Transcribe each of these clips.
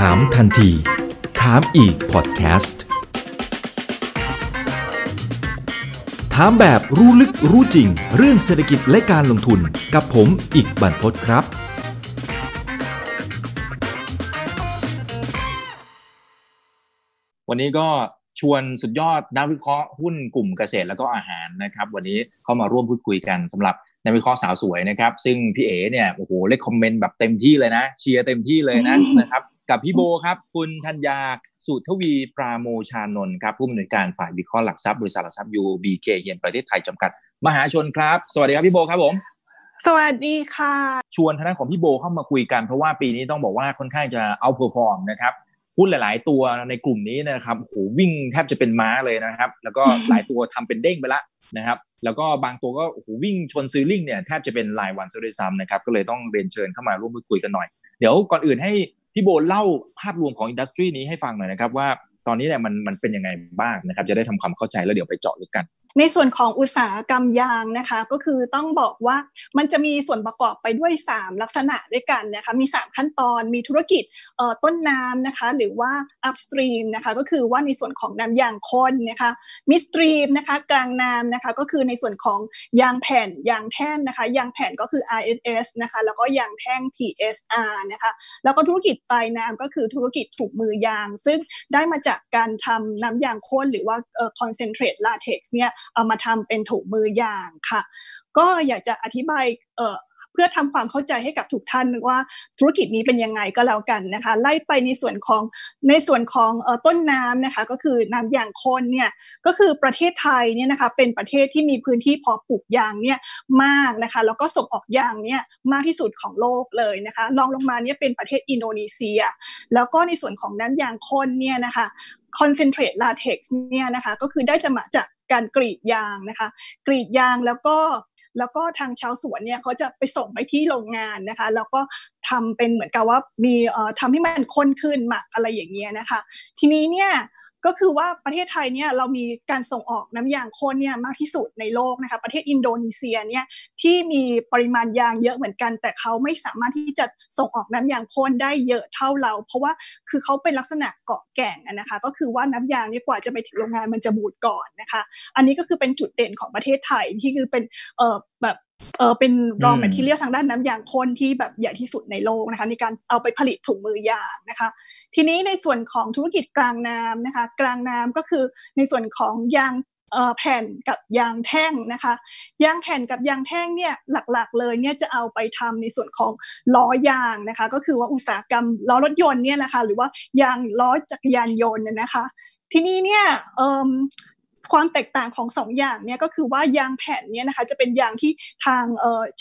ถามทันที ถามอีกพอดแคสต์ ถามแบบรู้ลึกรู้จริง เรื่องเศรษฐกิจและการลงทุนกับผมอีกบรรพศครับ วันนี้ก็ชวนสุดยอดนักวิเคราะห์หุ้นกลุ่มเกษตรแล้วก็อาหารนะครับ วันนี้เข้ามาร่วมพูดคุยกันสำหรับนักวิเคราะห์สาวสวยนะครับ ซึ่งพี่เอ๋เนี่ยโอ้โหเลขคอมเมนต์แบบเต็มที่เลยนะ เชียร์เต็มที่เลยนะนะครับ กับพี่โบครับ คุณธัญญาสุทวีปราโมชานนท์ครับผู้อำนวยการฝ่ายวิเคราะห์หลักทรัพย์บริษัทหลักทรัพย์ UBK เฮียนประเทศไทยจำกัด มหาชนครับ สวัสดีครับพี่โบครับผม สวัสดีค่ะ ชวนทางด้านของพี่โบเข้ามาคุยกัน เพราะว่าปีนี้ต้องบอกว่าค่อนข้างจะ outperform นะครับหุ้นหลาย ๆ ตัวในกลุ่มนี้นะครับโหวิ่งแทบจะเป็นม้าเลยนะครับ แล้วก็หลายตัวทำเป็นเด้งไปละนะครับ แล้วก็บางตัวก็โหวิ่งชน ceiling เนี่ยแทบจะเป็นรายวันซะด้วยซ้ำนะครับ ก็เลยต้องเรียนเชิญเข้ามาร่วมพูดคุยกันหน่อย เดี๋ยวก่อนอื่นให้ พี่โบเล่าภาพรวมของอินดัสทรีนี้ให้ฟังหน่อยนะครับว่าตอนนี้เนี่ยมันมันเป็นยังไงบ้างนะครับ จะได้ทำความเข้าใจแล้วเดี๋ยวไปเจาะลึกกัน ในส่วนของอุตสาหกรรมยางนะคะก็คือต้องบอกว่ามันจะมีส่วนประกอบไปด้วย 3 ลักษณะด้วยกันนะคะมี 3 ขั้นตอนมีธุรกิจต้นน้ำนะคะหรือว่า upstream นะคะก็คือว่าในส่วนของน้ำยางข้นนะคะ midstream นะคะกลางน้ำนะคะก็คือในส่วนของยางแผ่นยางแท่นนะคะยางแผ่นก็คือ RSS นะคะแล้วก็ยางแท่ง TSR นะคะแล้วก็ธุรกิจปลายน้ำก็คือธุรกิจถูกมือยาง ซึ่งได้มาจากการทำน้ำยางข้นหรือว่า concentrate latex เนี่ยเอามาทำเป็นถุงมือยางค่ะ ก็อยากจะอธิบาย เพื่อทำความเข้าใจให้กับทุกท่านว่าธุรกิจนี้เป็นยังไงก็แล้วกันนะคะ ไล่ไปในส่วนของในส่วนของต้นน้ำนะคะก็คือน้ำยางคนเนี่ยก็คือประเทศไทยเนี่ยนะคะเป็นประเทศที่มีพื้นที่เพาะปลูกยางเนี่ยมากนะคะแล้วก็ส่งออกยางเนี่ยมากที่สุดของโลกเลยนะคะรองลงมาเนี่ยเป็นประเทศอินโดนีเซีย แล้วก็ในส่วนของน้ำยางคนเนี่ยนะคะคอนเซนเทรตลาเท็กซ์เนี่ยนะคะก็คือได้จะมาจากการกรีดยางนะคะ กรีดยางแล้วก็ แล้วก็ทางชาวสวนเนี่ยเขาจะไปส่งไปที่โรงงานนะคะ แล้วก็ทำเป็นเหมือนกับว่ามีเอ่อทำให้มันข้นขึ้นหมักอะไรอย่างเงี้ยนะคะ ทีนี้เนี่ย ก็คือว่าประเทศไทยเนี่ยเรามีการส่งออกน้ำยางข้นเนี่ยมากที่สุดในโลกนะคะประเทศอินโดนีเซียเนี่ยที่มีปริมาณยางเยอะเหมือนกัน แต่เขาไม่สามารถที่จะส่งออกน้ำยางข้นได้เยอะเท่าเรา เพราะว่าคือเขาเป็นลักษณะเกาะแก่งนะคะก็คือว่าน้ำยางนี่กว่าจะไปถึงโรงงานมันจะบูดก่อนนะคะ อันนี้ก็คือเป็นจุดเด่นของประเทศไทยที่คือเป็นเอ่อแบบ เออเป็น raw material ทางด้านน้ำยางข้นที่แบบใหญ่ที่สุดในโลกนะคะในการเอาไปผลิตถุงมือยางนะคะ ทีนี้ในส่วนของธุรกิจกลางน้ำนะคะ กลางน้ำก็คือในส่วนของยางแผ่นกับยางแท่งนะคะ ยางแผ่นกับยางแท่งเนี่ยหลักๆ เลยเนี่ยจะเอาไปทำในส่วนของล้อยางนะคะ ก็คือว่าอุตสาหกรรมล้อรถยนต์เนี่ยนะคะหรือว่ายางล้อจักรยานยนต์เนี่ยนะคะ ทีนี้เนี่ย ความแตกต่างของ2ออย่างเนี่ยก็คือว่ายางแผ่นเนี่ยนะคะจะเป็นยางที่ทาง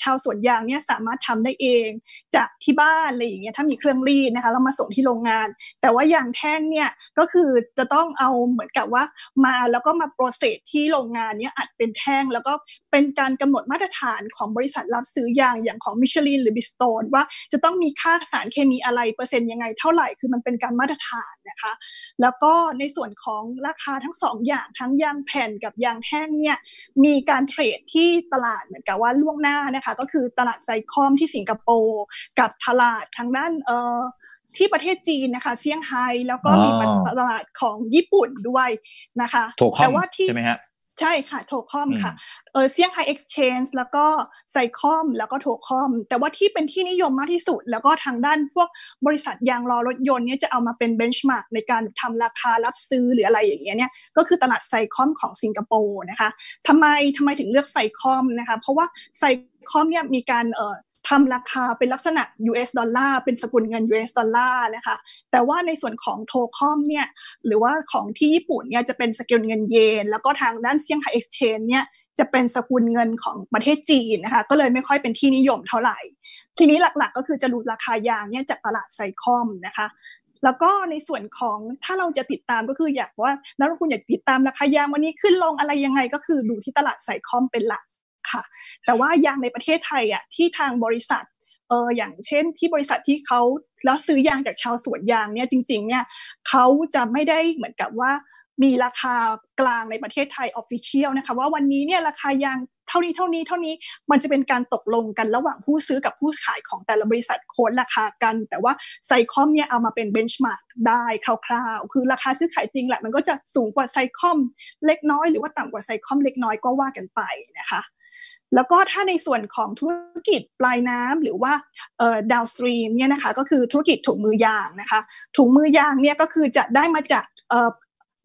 ชาวสวนยางเนี่ยสามารถทำได้เอง จากที่บ้านอะไรอย่างเงี้ยถ้ามีเครื่องรีดนะคะแล้วมาส่งที่โรงงาน แต่ว่ายางแท่งเนี่ยก็คือจะต้องเอาเหมือนกับว่ามาแล้วก็มา process ที่โรงงานเนี่ยอัดเป็นแท่ง แล้วก็เป็นการกำหนดมาตรฐานของบริษัทรับซื้อยางอย่างของมิชลินหรือ Bridgestone ว่าจะต้องมีค่าสารเคมีอะไรเปอร์เซ็นต์ยังไงเท่าไหร่คือมันเป็นการมาตรฐานนะคะ แล้วก็ในส่วนของราคาทั้ง2ออย่างทั้งยางแผ่นกับยางแท่งเนี่ยมีการ trade ที่ตลาดเหมือนกับว่าล่วงหน้านะคะก็คือตลาด SICOM ที่สิงคโปร์กับตลาดทางด้านเอ่อที่ประเทศจีนนะคะเซี่ยงไฮ้แล้วก็มีตลาดของญี่ปุ่นด้วยนะคะแต่ว่าที่ใช่ไหมฮะ ใช่ค่ะ TOCOM ค่ะเออเซี่ยงไฮ้ Exchange แล้วก็ SICOM แล้วก็ TOCOM แต่ว่าที่เป็นที่นิยมมากที่สุด แล้วก็ทางด้านพวกบริษัทยางล้อรถยนต์เนี่ยจะเอามาเป็น benchmark ในการทำราคารับซื้อหรืออะไรอย่างเงี้ยเนี่ยก็คือตลาด SICOM ของสิงคโปร์นะคะทำไมทำไมถึงเลือก SICOM นะคะ เพราะว่าSICOM เนี่ยมีการเอ่อ ทำราคาเป็นลักษณะ US ดอลลาร์เป็นสกุลเงิน US ดอลลาร์นะคะแต่ว่าในส่วนของ TOCOM เนี่ยหรือว่าของที่ญี่ปุ่นเนี่ยจะเป็นสกุลเงินเยน แล้วก็ทางด้านเซี่ยงไฮ้เอ็กซ์เชนเนี่ยจะเป็นสกุลเงินของประเทศจีนนะคะก็เลยไม่ค่อยเป็นที่นิยมเท่าไหร่ ทีนี้หลักๆ ก็คือจะ quote ราคายางเนี่ยจากตลาด SICOM นะคะแล้วก็ในส่วนของถ้าเราจะติดตามก็คืออย่างว่านักลงทุนอยากติดตามราคายางวันนี้ขึ้นลงอะไรยังไงก็คือดูที่ตลาด SICOM เป็นหลัก ค่ะ แต่ว่ายางในประเทศไทยอะที่ทางบริษัทเอออย่างเช่นที่บริษัทที่เขารับซื้อยางจากชาวสวนยางเนี่ยจริงๆเนี่ยเขาจะไม่ได้เหมือนกับว่ามีราคากลางในประเทศไทย official นะคะว่าวันนี้เนี่ยราคายางเท่านี้เท่านี้เท่านี้มันจะเป็นการตกลงกันระหว่างผู้ซื้อกับผู้ขายของแต่ละบริษัท quote ราคากัน แต่ว่า SICOM เนี่ยเอามาเป็น benchmark ได้คร่าวๆ คือราคาซื้อขายจริงแหละมันก็จะสูงกว่า SICOMเล็กน้อยหรือว่าต่ำกว่า SICOM เล็กน้อยก็ว่ากันไปนะคะ แล้วก็ถ้าในส่วนของธุรกิจปลายน้ำหรือว่า downstream เนี่ยนะคะก็คือธุรกิจถุงมือยางนะคะถุงมือยางเนี่ยก็คือจะได้มาจาก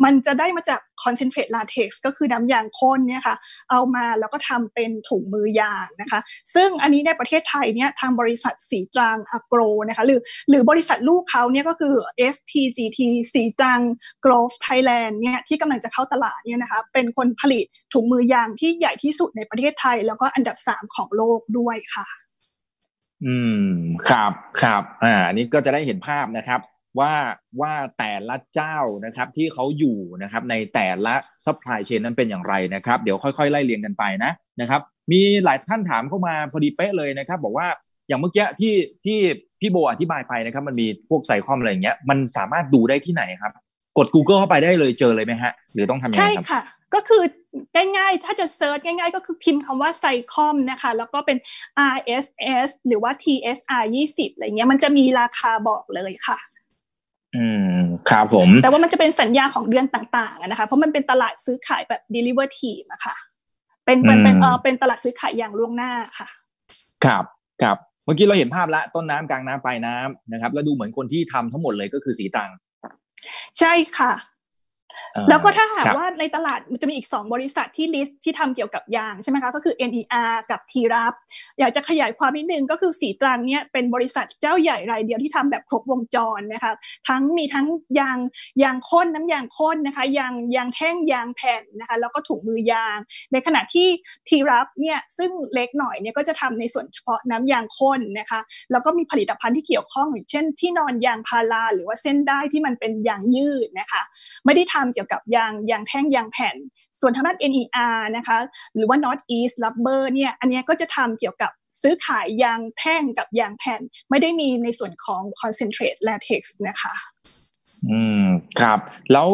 มันจะได้มาจาก concentrate latex ก็คือน้ำยางข้นเนี่ยค่ะเอามาแล้วก็ทำเป็นถุงมือยางนะคะ ซึ่งอันนี้ในประเทศไทยเนี่ยทางบริษัทศรีตรังแอโกรนะคะหรือหรือบริษัทลูกเขาเนี่ยก็คือ STGT ศรีตรัง Gloves Thailand เนี่ยที่กำลังจะเข้าตลาดเนี่ยนะคะเป็นคนผลิตถุงมือยางที่ใหญ่ที่สุดในประเทศไทย แล้วก็อันดับสามของโลกด้วยค่ะ อืมครับครับอ่าอันนี้ก็จะได้เห็นภาพนะครับ ว่าว่าแต่ละเจ้านะครับที่เขาอยู่นะครับในแต่ละ supply chain นั้นเป็นอย่างไรนะครับเดี๋ยวค่อยๆ ไล่เรียงกันไปนะนะครับ มีหลายท่านถามเข้ามาพอดีเป๊ะเลยนะครับ บอกว่าอย่างเมื่อกี้ที่ที่พี่โบอธิบายไปนะครับ มันมีพวกไซคอมอะไรอย่างเงี้ยมันสามารถดูได้ที่ไหนครับ กด Google เข้าไปได้เลยเจอเลยไหมฮะ หรือต้องทำยังไงครับ ใช่ค่ะ ก็คือง่ายๆ ถ้าจะเซิร์ชง่ายๆ ก็คือพิมพ์คำว่าไซคอมนะคะ แล้วก็เป็น RSS หรือว่า TSR 20อะไรเงี้ยมันจะมีราคาบอกเลยค่ะ อืมครับผม แต่ว่ามันจะเป็นสัญญาของเดือนต่างๆนะคะ เพราะมันเป็นตลาดซื้อขายแบบ deliver team นะคะเป็นเป็นเป็นเออเป็นตลาดซื้อขายอย่างล่วงหน้าค่ะ ครับครับเมื่อกี้เราเห็นภาพแล้วต้นน้ำกลางน้ำปลายน้ำนะครับ แล้วดูเหมือนคนที่ทำทั้งหมดเลยก็คือสีตังใช่ค่ะ แล้วก็ถ้าหากว่าในตลาดมันจะมีอีก 2 บริษัทที่ลิสต์ที่ทำเกี่ยวกับยางใช่ไหมคะก็คือ NER กับทีรับอยากจะขยายความนิดนึงก็คือสีตรังเนี่ยเป็นบริษัทเจ้าใหญ่รายเดียวที่ทำแบบครบวงจรนะคะทั้งมีทั้งยางยางข้นน้ำยางข้นนะคะยางยางแท่งยางแผ่นนะคะแล้วก็ถุงมือยาง ในขณะที่ทีรับเนี่ยซึ่งเล็กหน่อยเนี่ยก็จะทำในส่วนเฉพาะน้ำยางข้นนะคะแล้วก็มีผลิตภัณฑ์ที่เกี่ยวข้องอย่างเช่น ที่นอนยางพาราหรือว่าเส้นได้ที่มันเป็นยางยืดนะคะไม่ได้ทำเกี่ยวกับยางยางแท่งยางแผ่น ส่วนทางด้าน NER นะคะ หรือว่า North East Rubber เนี่ยอันนี้ก็จะทำเกี่ยวกับซื้อขายยางแท่งกับยางแผ่น ไม่ได้มีในส่วนของ concentrate latex นะคะ อืมครับแล้ว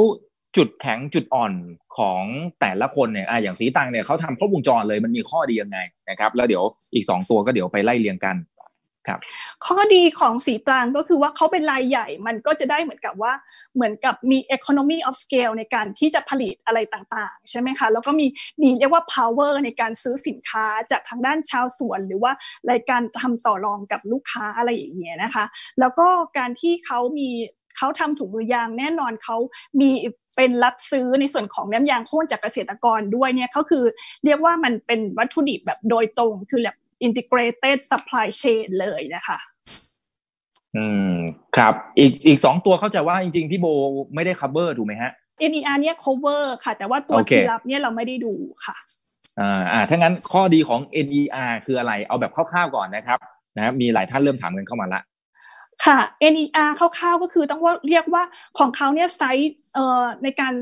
จุดแข็งจุดอ่อนของแต่ละคนเนี่ยอ่อย่างสีตังเนี่ยเขาทำครบวงจรเลยมันมีข้อดียังไงนะครับ แล้วเดี๋ยวอีกสองตัวก็เดี๋ยวไปไล่เรียงกันครับ ข้อดีของสีตรังก็คือว่าเขาเป็นรายใหญ่ มันก็จะได้เหมือนกับว่า เหมือนกับมี economy of scale ในการที่จะผลิตอะไรต่างๆ ใช่ไหมคะ แล้วก็มีมีเรียกว่า power ในการซื้อสินค้าจากทางด้านชาวสวน หรือว่าในการทำต่อรองกับลูกค้าอะไรอย่างเงี้ยนะคะ แล้วก็การที่เขามีเขาทำถุงมือยางแน่นอนเขามีเป็นรับซื้อในส่วนของน้ำยางโค่นจากเกษตรกรด้วยเนี่ยก็คือเรียกว่ามันเป็นวัตถุดิบแบบโดยตรงคือแบบ integrated supply chain เลยนะคะ อืมครับอีกอีกสองตัวเข้าใจว่าจริงๆ พี่โบไม่ได้ cover ถูกไหมฮะ NER เนี่ย cover ค่ะ แต่ว่าตัวทีรับเนี่ยเราไม่ได้ดูค่ะอ่าอ่าถ้างั้นข้อดีของ NER คืออะไรเอาแบบคร่าวๆก่อนนะครับนะมีหลายท่านเริ่มถามกันเข้ามาละค่ะ NER คร่าวๆก็คือต้องว่าเรียกว่าของเขาเนี่ยไซส์เอ่อในการ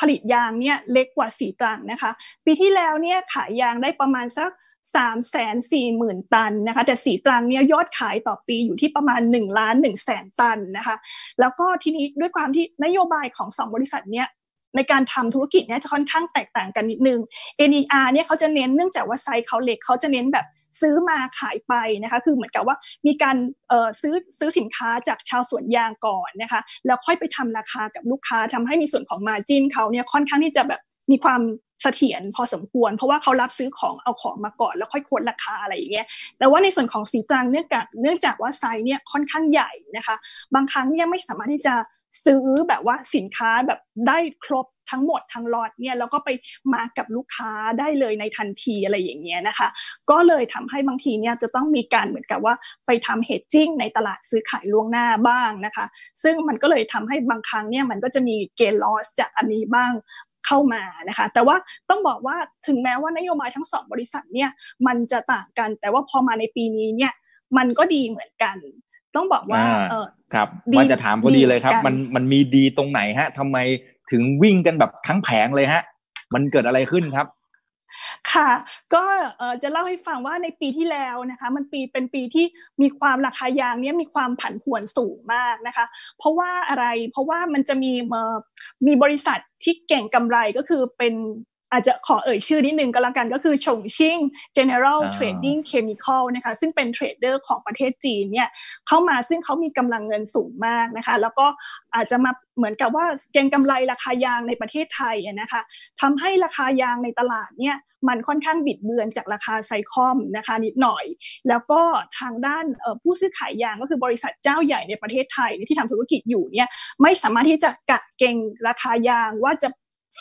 ผลิตยางเนี่ยเล็กกว่าสีตรังนะคะ ปีที่แล้วเนี่ยขายยางได้ประมาณสัก สามแสนสี่หมื่นตันนะคะแต่สีตรังเนี่ยยอดขายต่อปีอยู่ที่ประมาณ1ล้าน1แสนตันนะคะแล้วก็ทีนี้ด้วยความที่นโยบายของ2บริษัทเนี่ยในการทำธุรกิจเนี่ยจะค่อนข้างแตกต่างกันนิดนึง NER เนี่ยเขาจะเน้นเนื่องจากว่าไซส์เขาเล็กเขาจะเน้นแบบซื้อมาขายไปนะคะคือเหมือนกับว่ามีการซื้อซื้อสินค้าจากชาวสวนยางก่อนนะคะแล้วค่อยไปทำราคากับลูกค้าทำให้มีส่วนของ margin เขาเนี่ยค่อนข้างที่จะแบบ มีความเสถียรพอสมควร เพราะว่าเขารับซื้อของเอาของมาก่อนแล้วค่อย quote ราคาอะไรอย่างเงี้ยแต่ว่าในส่วนของศรีตรังเนื่องจากเนื่องจากว่าไซส์เนี่ยค่อนข้างใหญ่นะคะ บางครั้งเนี่ยไม่สามารถที่จะ ซื้อแบบว่าสินค้าแบบได้ครบทั้งหมดทั้งล็อตเนี่ยแล้วก็ไปมากับลูกค้าได้เลยในทันทีอะไรอย่างเงี้ยนะคะ ก็เลยทำให้บางทีเนี่ยจะต้องมีการเหมือนกับว่าไปทำเฮดจิ้งในตลาดซื้อขายล่วงหน้าบ้างนะคะ ซึ่งมันก็เลยทำให้บางครั้งเนี่ยมันก็จะมีเกณฑ์ลอสจากอันนี้บ้างเข้ามานะคะ แต่ว่าต้องบอกว่าถึงแม้ว่านโยบายทั้งสองบริษัทเนี่ยมันจะต่างกัน แต่ว่าพอมาในปีนี้เนี่ยมันก็ดีเหมือนกัน ต้องบอกว่าเออครับว่าจะถามพอดีเลยครับ มันมันมีดีตรงไหนฮะทำไมถึงวิ่งกันแบบทั้งแผงเลยฮะ มันเกิดอะไรขึ้นครับค่ะ ก็จะเล่าให้ฟังว่าในปีที่แล้วนะคะมันปีเป็นปีที่มีความราคายางเนี้ยมีความผันผวนสูงมากนะคะ เพราะว่าอะไรเพราะว่ามันจะมีมีบริษัทที่เก่งกำไรก็คือเป็น อาจจะขอเอ่ยชื่อนิดนึงก็แล้วกันก็คือชงชิ่ง General Trading Chemical นะคะซึ่งเป็นเทรดเดอร์ของประเทศจีนเนี่ยเข้ามาซึ่งเขามีกำลังเงินสูงมากนะคะแล้วก็อาจจะมาเหมือนกับว่าเก็งกำไรราคายางในประเทศไทยนะคะทำให้ราคายางในตลาดเนี่ยมันค่อนข้างบิดเบือนจากราคาไซคอมนะคะนิดหน่อย แล้วก็ทางด้านผู้ซื้อขายยางก็คือบริษัทเจ้าใหญ่ในประเทศไทยที่ทำธุรกิจอยู่เนี่ยไม่สามารถที่จะกัดเก่งราคายางว่าจะ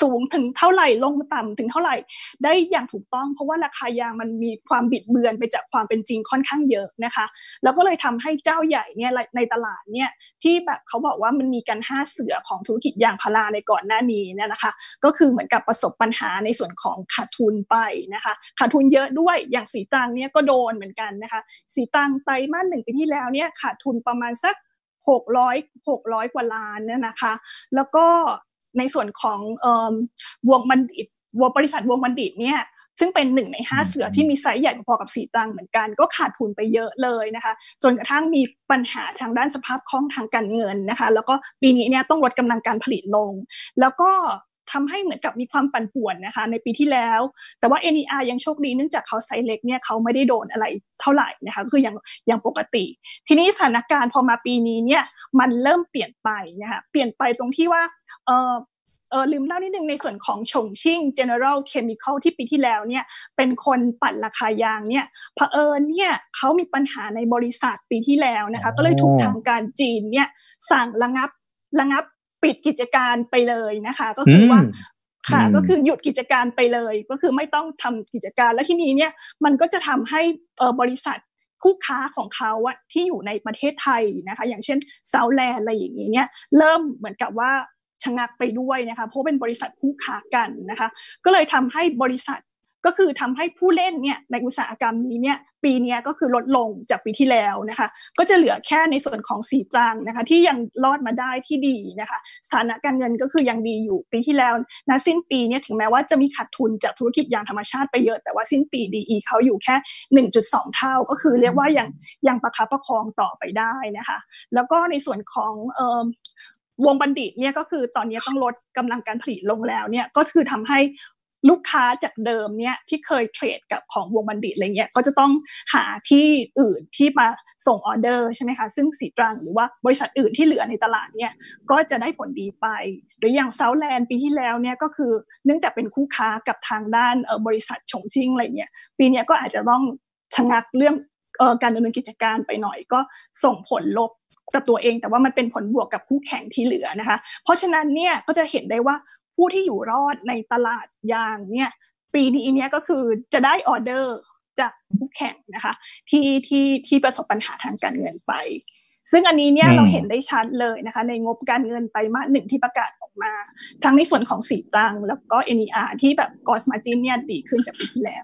สูงถึงเท่าไหร่ลงต่ำถึงเท่าไหร่ ได้อย่างถูกต้องเพราะว่าราคายางมันมีความบิดเบือนไปจากความเป็นจริงค่อนข้างเยอะนะคะ แล้วก็เลยทำให้เจ้าใหญ่เนี่ยในตลาดเนี่ยที่แบบเขาบอกว่ามันมีการห้าเสือของธุรกิจยางพาราในก่อนหน้านี้เนี่ยนะคะ ก็คือเหมือนกับประสบปัญหาในส่วนของขาดทุนไปนะคะขาดทุนเยอะด้วยอย่างสีตังเนี่ยก็โดนเหมือนกันนะคะสีตังไตรมาสหนึ่งปีที่แล้วเนี่ยขาดทุนประมาณสักหกร้อยหกร้อยกว่าล้านเนี่ยนะคะ แล้วก็ ในส่วนของวงบัณฑิตวงบริษัทวงบัณฑิตเนี่ยซึ่งเป็นหนึ่งในห้าเสือที่มีไซส์ใหญ่พอกับสีตังเหมือนกัน ก็ขาดทุนไปเยอะเลยนะคะ จนกระทั่งมีปัญหาทางด้านสภาพคล่องทางการเงินนะคะ แล้วก็ปีนี้เนี่ยต้องลดกำลังการผลิตลง แล้วก็ ทำให้เหมือนกับมีความปั่นป่วนนะคะ ในปีที่แล้ว แต่ว่า NER ยังโชคดีเนื่องจากเขาไซเล็กเนี่ยเขาไม่ได้โดนอะไรเท่าไหร่นะคะก็คือยังยังปกติ ทีนี้สถานการณ์พอมาปีนี้เนี่ยมันเริ่มเปลี่ยนไปนะคะเปลี่ยนไปตรงที่ว่าเออเออลืมเล่านิดนึงในส่วนของชงชิ่ง General Chemical ที่ปีที่แล้วเนี่ยเป็นคนปั่นราคายางเนี่ยเผอิญเนี่ยเขามีปัญหาในบริษัทปีที่แล้วนะคะก็เลยถูกทางการจีนเนี่ยสั่งระงับระงับ ปิดกิจการไปเลยนะคะ ก็คือว่าค่ะก็คือหยุดกิจการไปเลย ก็คือไม่ต้องทำกิจการ แล้วที่นี้เนี่ยมันก็จะทำให้บริษัทคู่ค้าของเขาอะที่อยู่ในประเทศไทยนะคะ อย่างเช่นเซาแลนด์อะไรอย่างนี้เนี่ยเริ่มเหมือนกับว่าชะงักไปด้วยนะคะ เพราะเป็นบริษัทคู่ค้ากันนะคะ ก็เลยทำให้บริษัท ก็คือทำให้ผู้เล่นเนี่ยในอุตสาหกรรมนี้เนี่ยปีนี้ก็คือลดลงจากปีที่แล้วนะคะ ก็จะเหลือแค่ในส่วนของสีตรังนะคะ ที่ยังรอดมาได้ที่ดีนะคะ สถานะการเงินก็คือยังดีอยู่ปีที่แล้วนะสิ้นปีเนี่ยถึงแม้ว่าจะมีขาดทุนจากธุรกิจยางธรรมชาติไปเยอะ แต่ว่าสิ้นปีดีเขาอยู่แค่ 1.2 เท่า ก็คือเรียกว่ายังยังประคับประคองต่อไปได้นะคะ แล้วก็ในส่วนของวงบัณฑิตเนี่ยก็คือตอนนี้ต้องลดกำลังการผลิตลงแล้วเนี่ยก็คือทำให้ ลูกค้าจากเดิมเนี่ยที่เคยเทรดกับของวงบัณฑิตอะไรเงี้ยก็จะต้องหาที่อื่นที่มาส่งออเดอร์ใช่ไหมคะซึ่งสีตรังหรือว่าบริษัทอื่นที่เหลือในตลาดเนี่ยก็จะได้ผลดีไป หรืออย่างเซาแลนด์ปีที่แล้วเนี่ยก็คือเนื่องจากเป็นคู่ค้ากับทางด้านบริษัทชงชิ่งอะไรเงี้ยปีนี้ก็อาจจะต้องชะงักเรื่องการดำเนินกิจการไปหน่อยก็ส่งผลลบกับตัวเอง แต่ว่ามันเป็นผลบวกกับคู่แข่งที่เหลือนะคะ เพราะฉะนั้นเนี่ยก็จะเห็นได้ว่า ผู้ที่อยู่รอดในตลาดยางเนี่ยปีนี้เนี่ยก็คือจะได้ออเดอร์จากคู่แข่งนะคะที่ที่ที่ประสบปัญหาทางการเงินไป ซึ่งอันนี้เนี่ยเราเห็นได้ชัดเลยนะคะ ในงบการเงินไตรมาสหนึ่งที่ประกาศออกมา ทั้งในส่วนของสีตังแล้วก็ NER ที่แบบกอสมาจินเนี่ยดีขึ้นจากปีที่แล้ว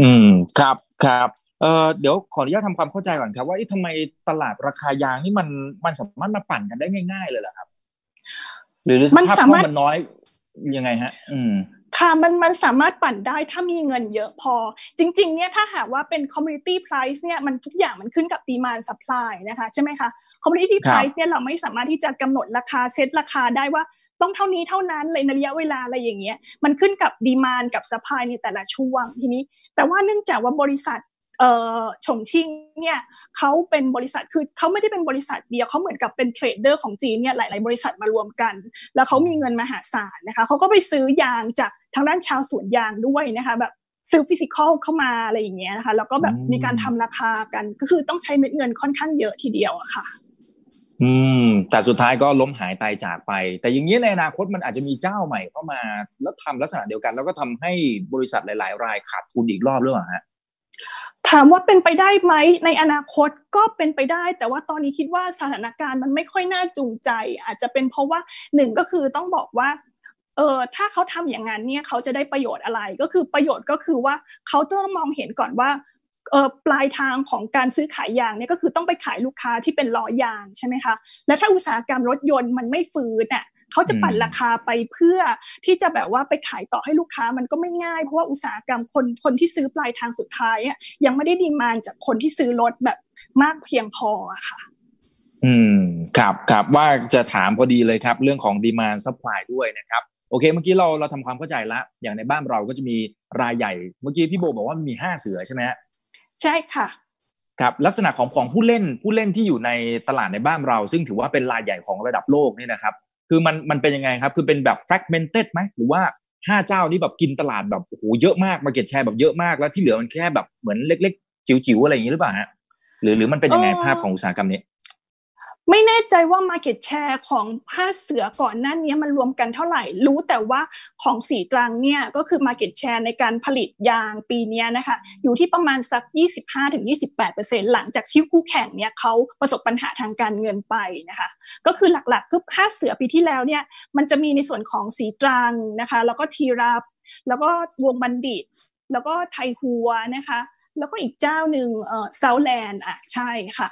อืมครับครับเอ่อเดี๋ยวขออนุญาตทำความเข้าใจก่อนครับ ว่าทำไมตลาดราคายางนี่มันมันสามารถมาปั่นกันได้ง่าย ๆ เลยเหรอครับ หรือสภาพคล่องมันน้อยยังไงฮะ อืมค่ะมันมันสามารถปั่นได้ถ้ามีเงินเยอะพอ จริง ๆ เนี่ยถ้าหากว่าเป็น commodity price เนี่ยมันทุกอย่างมันขึ้นกับ demand supply นะคะใช่ไหมคะ commodity price เนี่ยเราไม่สามารถที่จะกำหนดราคาเซตราคาได้ว่าต้องเท่านี้เท่านั้นเลยในระยะเวลาอะไรอย่างเงี้ยมันขึ้นกับ demand กับ supply ในแต่ละช่วงทีนี้ แต่ว่าเนื่องจากว่าบริษัท เอ่อฉงชิ่งเนี่ยเขาเป็นบริษัทคือเขาไม่ได้เป็นบริษัทเดียวเขาเหมือนกับเป็น trader ของจีนเนี่ยหลาย ๆ บริษัทมารวมกัน แล้วเขามีเงินมหาศาลนะคะเขาก็ไปซื้อยางจากทางด้านชาวสวนยางด้วยนะคะแบบซื้อฟิสิกอลเข้ามาอะไรอย่างเงี้ยนะคะแล้วก็แบบมีการทำราคากันก็คือต้องใช้เม็ดเงินค่อนข้างเยอะทีเดียวอะค่ะ อืม แต่สุดท้ายก็ล้มหายตายจากไป แต่อย่างนี้ในอนาคตมันอาจจะมีเจ้าใหม่เข้ามา แล้วทำลักษณะเดียวกัน แล้วก็ทำให้บริษัทหลาย ๆ รายขาดทุนอีกรอบหรือเปล่าฮะ ถามว่าเป็นไปได้ไหมในอนาคตก็เป็นไปได้ แต่ว่าตอนนี้คิดว่าสถานการณ์มันไม่ค่อยน่าจูงใจ อาจจะเป็นเพราะว่าหนึ่งก็คือต้องบอกว่าเออถ้าเขาทำอย่างนั้นเนี่ยเขาจะได้ประโยชน์อะไรก็คือประโยชน์ก็คือว่าเขาต้องมองเห็นก่อนว่าเออปลายทางของการซื้อขายยางเนี่ยก็คือต้องไปขายลูกค้าที่เป็นล้อยางใช่ไหมคะและถ้าอุตสาหกรรมรถยนต์มันไม่ฟื้นอะ เขาจะปั่นราคาไปเพื่อที่จะแบบว่าไปขายต่อให้ลูกค้ามันก็ไม่ง่ายเพราะว่าอุตสาหกรรมคนคนที่ซื้อปลายทางสุดท้ายยังไม่ได้ดีมานจากคนที่ซื้อรถแบบมากเพียงพอค่ะอืมครับครับว่าจะถามพอดีเลยครับ เรื่องของ demand supply ด้วยนะครับโอเค เมื่อกี้เราเราทำความเข้าใจละอย่างในบ้านเราก็จะมีรายใหญ่ เมื่อกี้พี่โบบอกว่ามีห้าเสือใช่ไหมใช่ค่ะครับลักษณะของของผู้เล่นผู้เล่นที่อยู่ในตลาดในบ้านเรา ซึ่งถือว่าเป็นรายใหญ่ของระดับโลกนี่นะครับ คือมันมันเป็นยังไงครับ คือเป็นแบบ fragmented ไหมหรือว่าห้าเจ้านี่แบบกินตลาดแบบโอ้โหเยอะมาก market share แบบเยอะมากแล้วที่เหลือมันแค่แบบเหมือนเล็ก ๆ จิ๋วๆอะไรอย่างนี้หรือเปล่าฮะหรือหรือมันเป็นยังไงภาพของอุตสาหกรรมนี้ ไม่แน่ใจว่า Market Share ของผ้าเสือก่อนหน้านี้มันรวมกันเท่าไหร่ รู้แต่ว่าของสีตรังเนี่ยก็คือ Market Share ในการผลิตยางปีนี้นะคะอยู่ที่ประมาณสัก 25-28%หลังจากที่คู่แข่งเนี่ยเขาประสบปัญหาทางการเงินไปนะคะก็คือหลักๆคือผ้าเสือปีที่แล้วเนี่ยมันจะมีในส่วนของสีตรังนะคะแล้วก็ทีรับแล้วก็วงบันดิต แล้วก็ไทหัวนะคะแล้วก็อีกเจ้าหนึ่งเอ่อเซาแลนด์อะใช่ค่ะ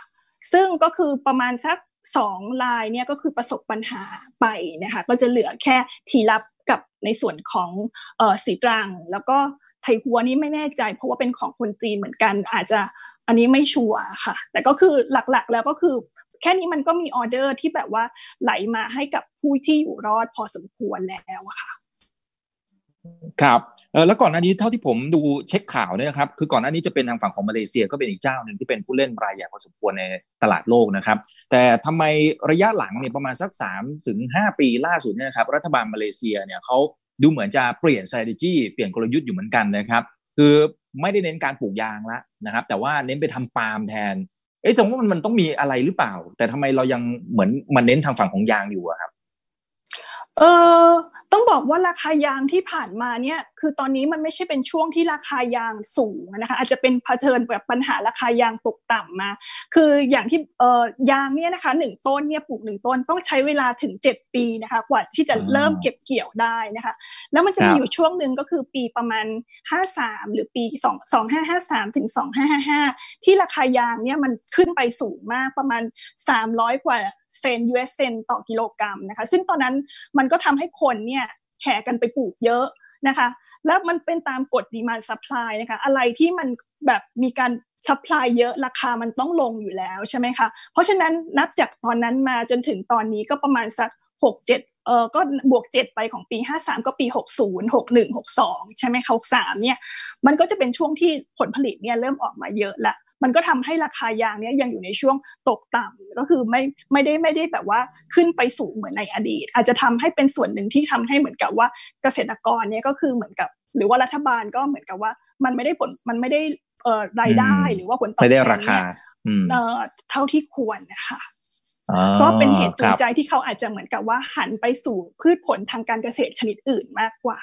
ซึ่งก็คือประมาณสัก สองลายเนี่ยก็คือประสบปัญหาไปนะคะก็จะเหลือแค่ทีรับกับในส่วนของเอ่อสีตรัง แล้วก็ไทหัวนี้ไม่แน่ใจ เพราะว่าเป็นของคนจีนเหมือนกัน อาจจะอันนี้ไม่ชัวร์ค่ะ แต่ก็คือหลักๆ แล้วก็คือแค่นี้มันก็มีออเดอร์ที่แบบว่าไหลมาให้กับผู้ที่อยู่รอดพอสมควรแล้วค่ะ ครับแล้วก่อนหน้านี้เท่าที่ผมดูเช็คข่าวเนี่ยครับคือก่อนหน้านี้จะเป็นทางฝั่งของมาเลเซียก็เป็นอีกเจ้าหนึ่งที่เป็นผู้เล่นรายใหญ่พอสมควรในตลาดโลกนะครับ แต่ทำไมระยะหลังเนี่ยประมาณสัก3าถึงหปีล่าสุดเนี่ยครับรัฐบาลมาเลเซียเนี่ยเขาดูเหมือนจะเปลี่ยน strategy เปลี่ยนกลยุทธ์อยู่เหมือนกันนะครับ คือไม่ได้เน้นการปลูกยางละนะครับ แต่ว่าเน้นไปทำปาล์มแทนเอ๊ะจังว่ามันมันต้องมีอะไรหรือเปล่า แต่ทำไมเรายังเหมือนมันเน้นทางฝั่งของยางอยู่ครับ เออต้องบอกว่าราคายางที่ผ่านมาเนี่ยคือตอนนี้มันไม่ใช่เป็นช่วงที่ราคายางสูงนะคะอาจจะเป็นเผชิญแบบปัญหาราคายางตกต่ำมา คืออย่างที่เออยางเนี่ยนะคะหนึ่งต้นเนี่ยปลูกหนึ่งต้นต้องใช้เวลาถึง 7 ปีนะคะกว่าที่จะเริ่มเก็บเกี่ยวได้นะคะแล้วมันจะมีอยู่ช่วงหนึ่งก็คือปีประมาณ 53 หรือปี2 2553ถึง2555 ที่ราคายางเนี่ยมันขึ้นไปสูงมากประมาณ 300 กว่าเซน US เซนต่อกิโลกรัมนะคะซึ่งตอนนั้นมันก็ทำให้คนเนี่ยแห่กันไปปลูกเยอะนะคะ แล้วมันเป็นตามกฎ demand supply นะคะ อะไรที่มันแบบมีการ supply เยอะราคามันต้องลงอยู่แล้วใช่ไหมคะ เพราะฉะนั้นนับจากตอนนั้นมาจนถึงตอนนี้ก็ประมาณสักหกเจ็ดเออก็บวกเจ็ดไปของปีห้าสามก็ปีหกศูนย์หกหนึ่งหกสองใช่ไหมคะหกสามเนี่ยมันก็จะเป็นช่วงที่ผลผลิตเนี่ยเริ่มออกมาเยอะละ มันก็ทำให้ราคายางเนี้ยยังอยู่ในช่วงตกต่ำก็คือไม่ไม่ได้ไม่ได้แบบว่าขึ้นไปสูงเหมือนในอดีต อาจจะทำให้เป็นส่วนหนึ่งที่ทำให้เหมือนกับว่าเกษตรกรเนี้ยก็คือเหมือนกับ หรือว่ารัฐบาลก็เหมือนกับว่ามันไม่ได้ผลมันไม่ได้เอ่อรายได้หรือว่าผลตอบแทนไม่ได้ราคาเอ่อเท่าที่ควรนะคะก็เป็นเหตุจูงใจที่เขาอาจจะเหมือนกับว่าหันไปสู่พืชผลทางการเกษตรชนิดอื่นมากกว่า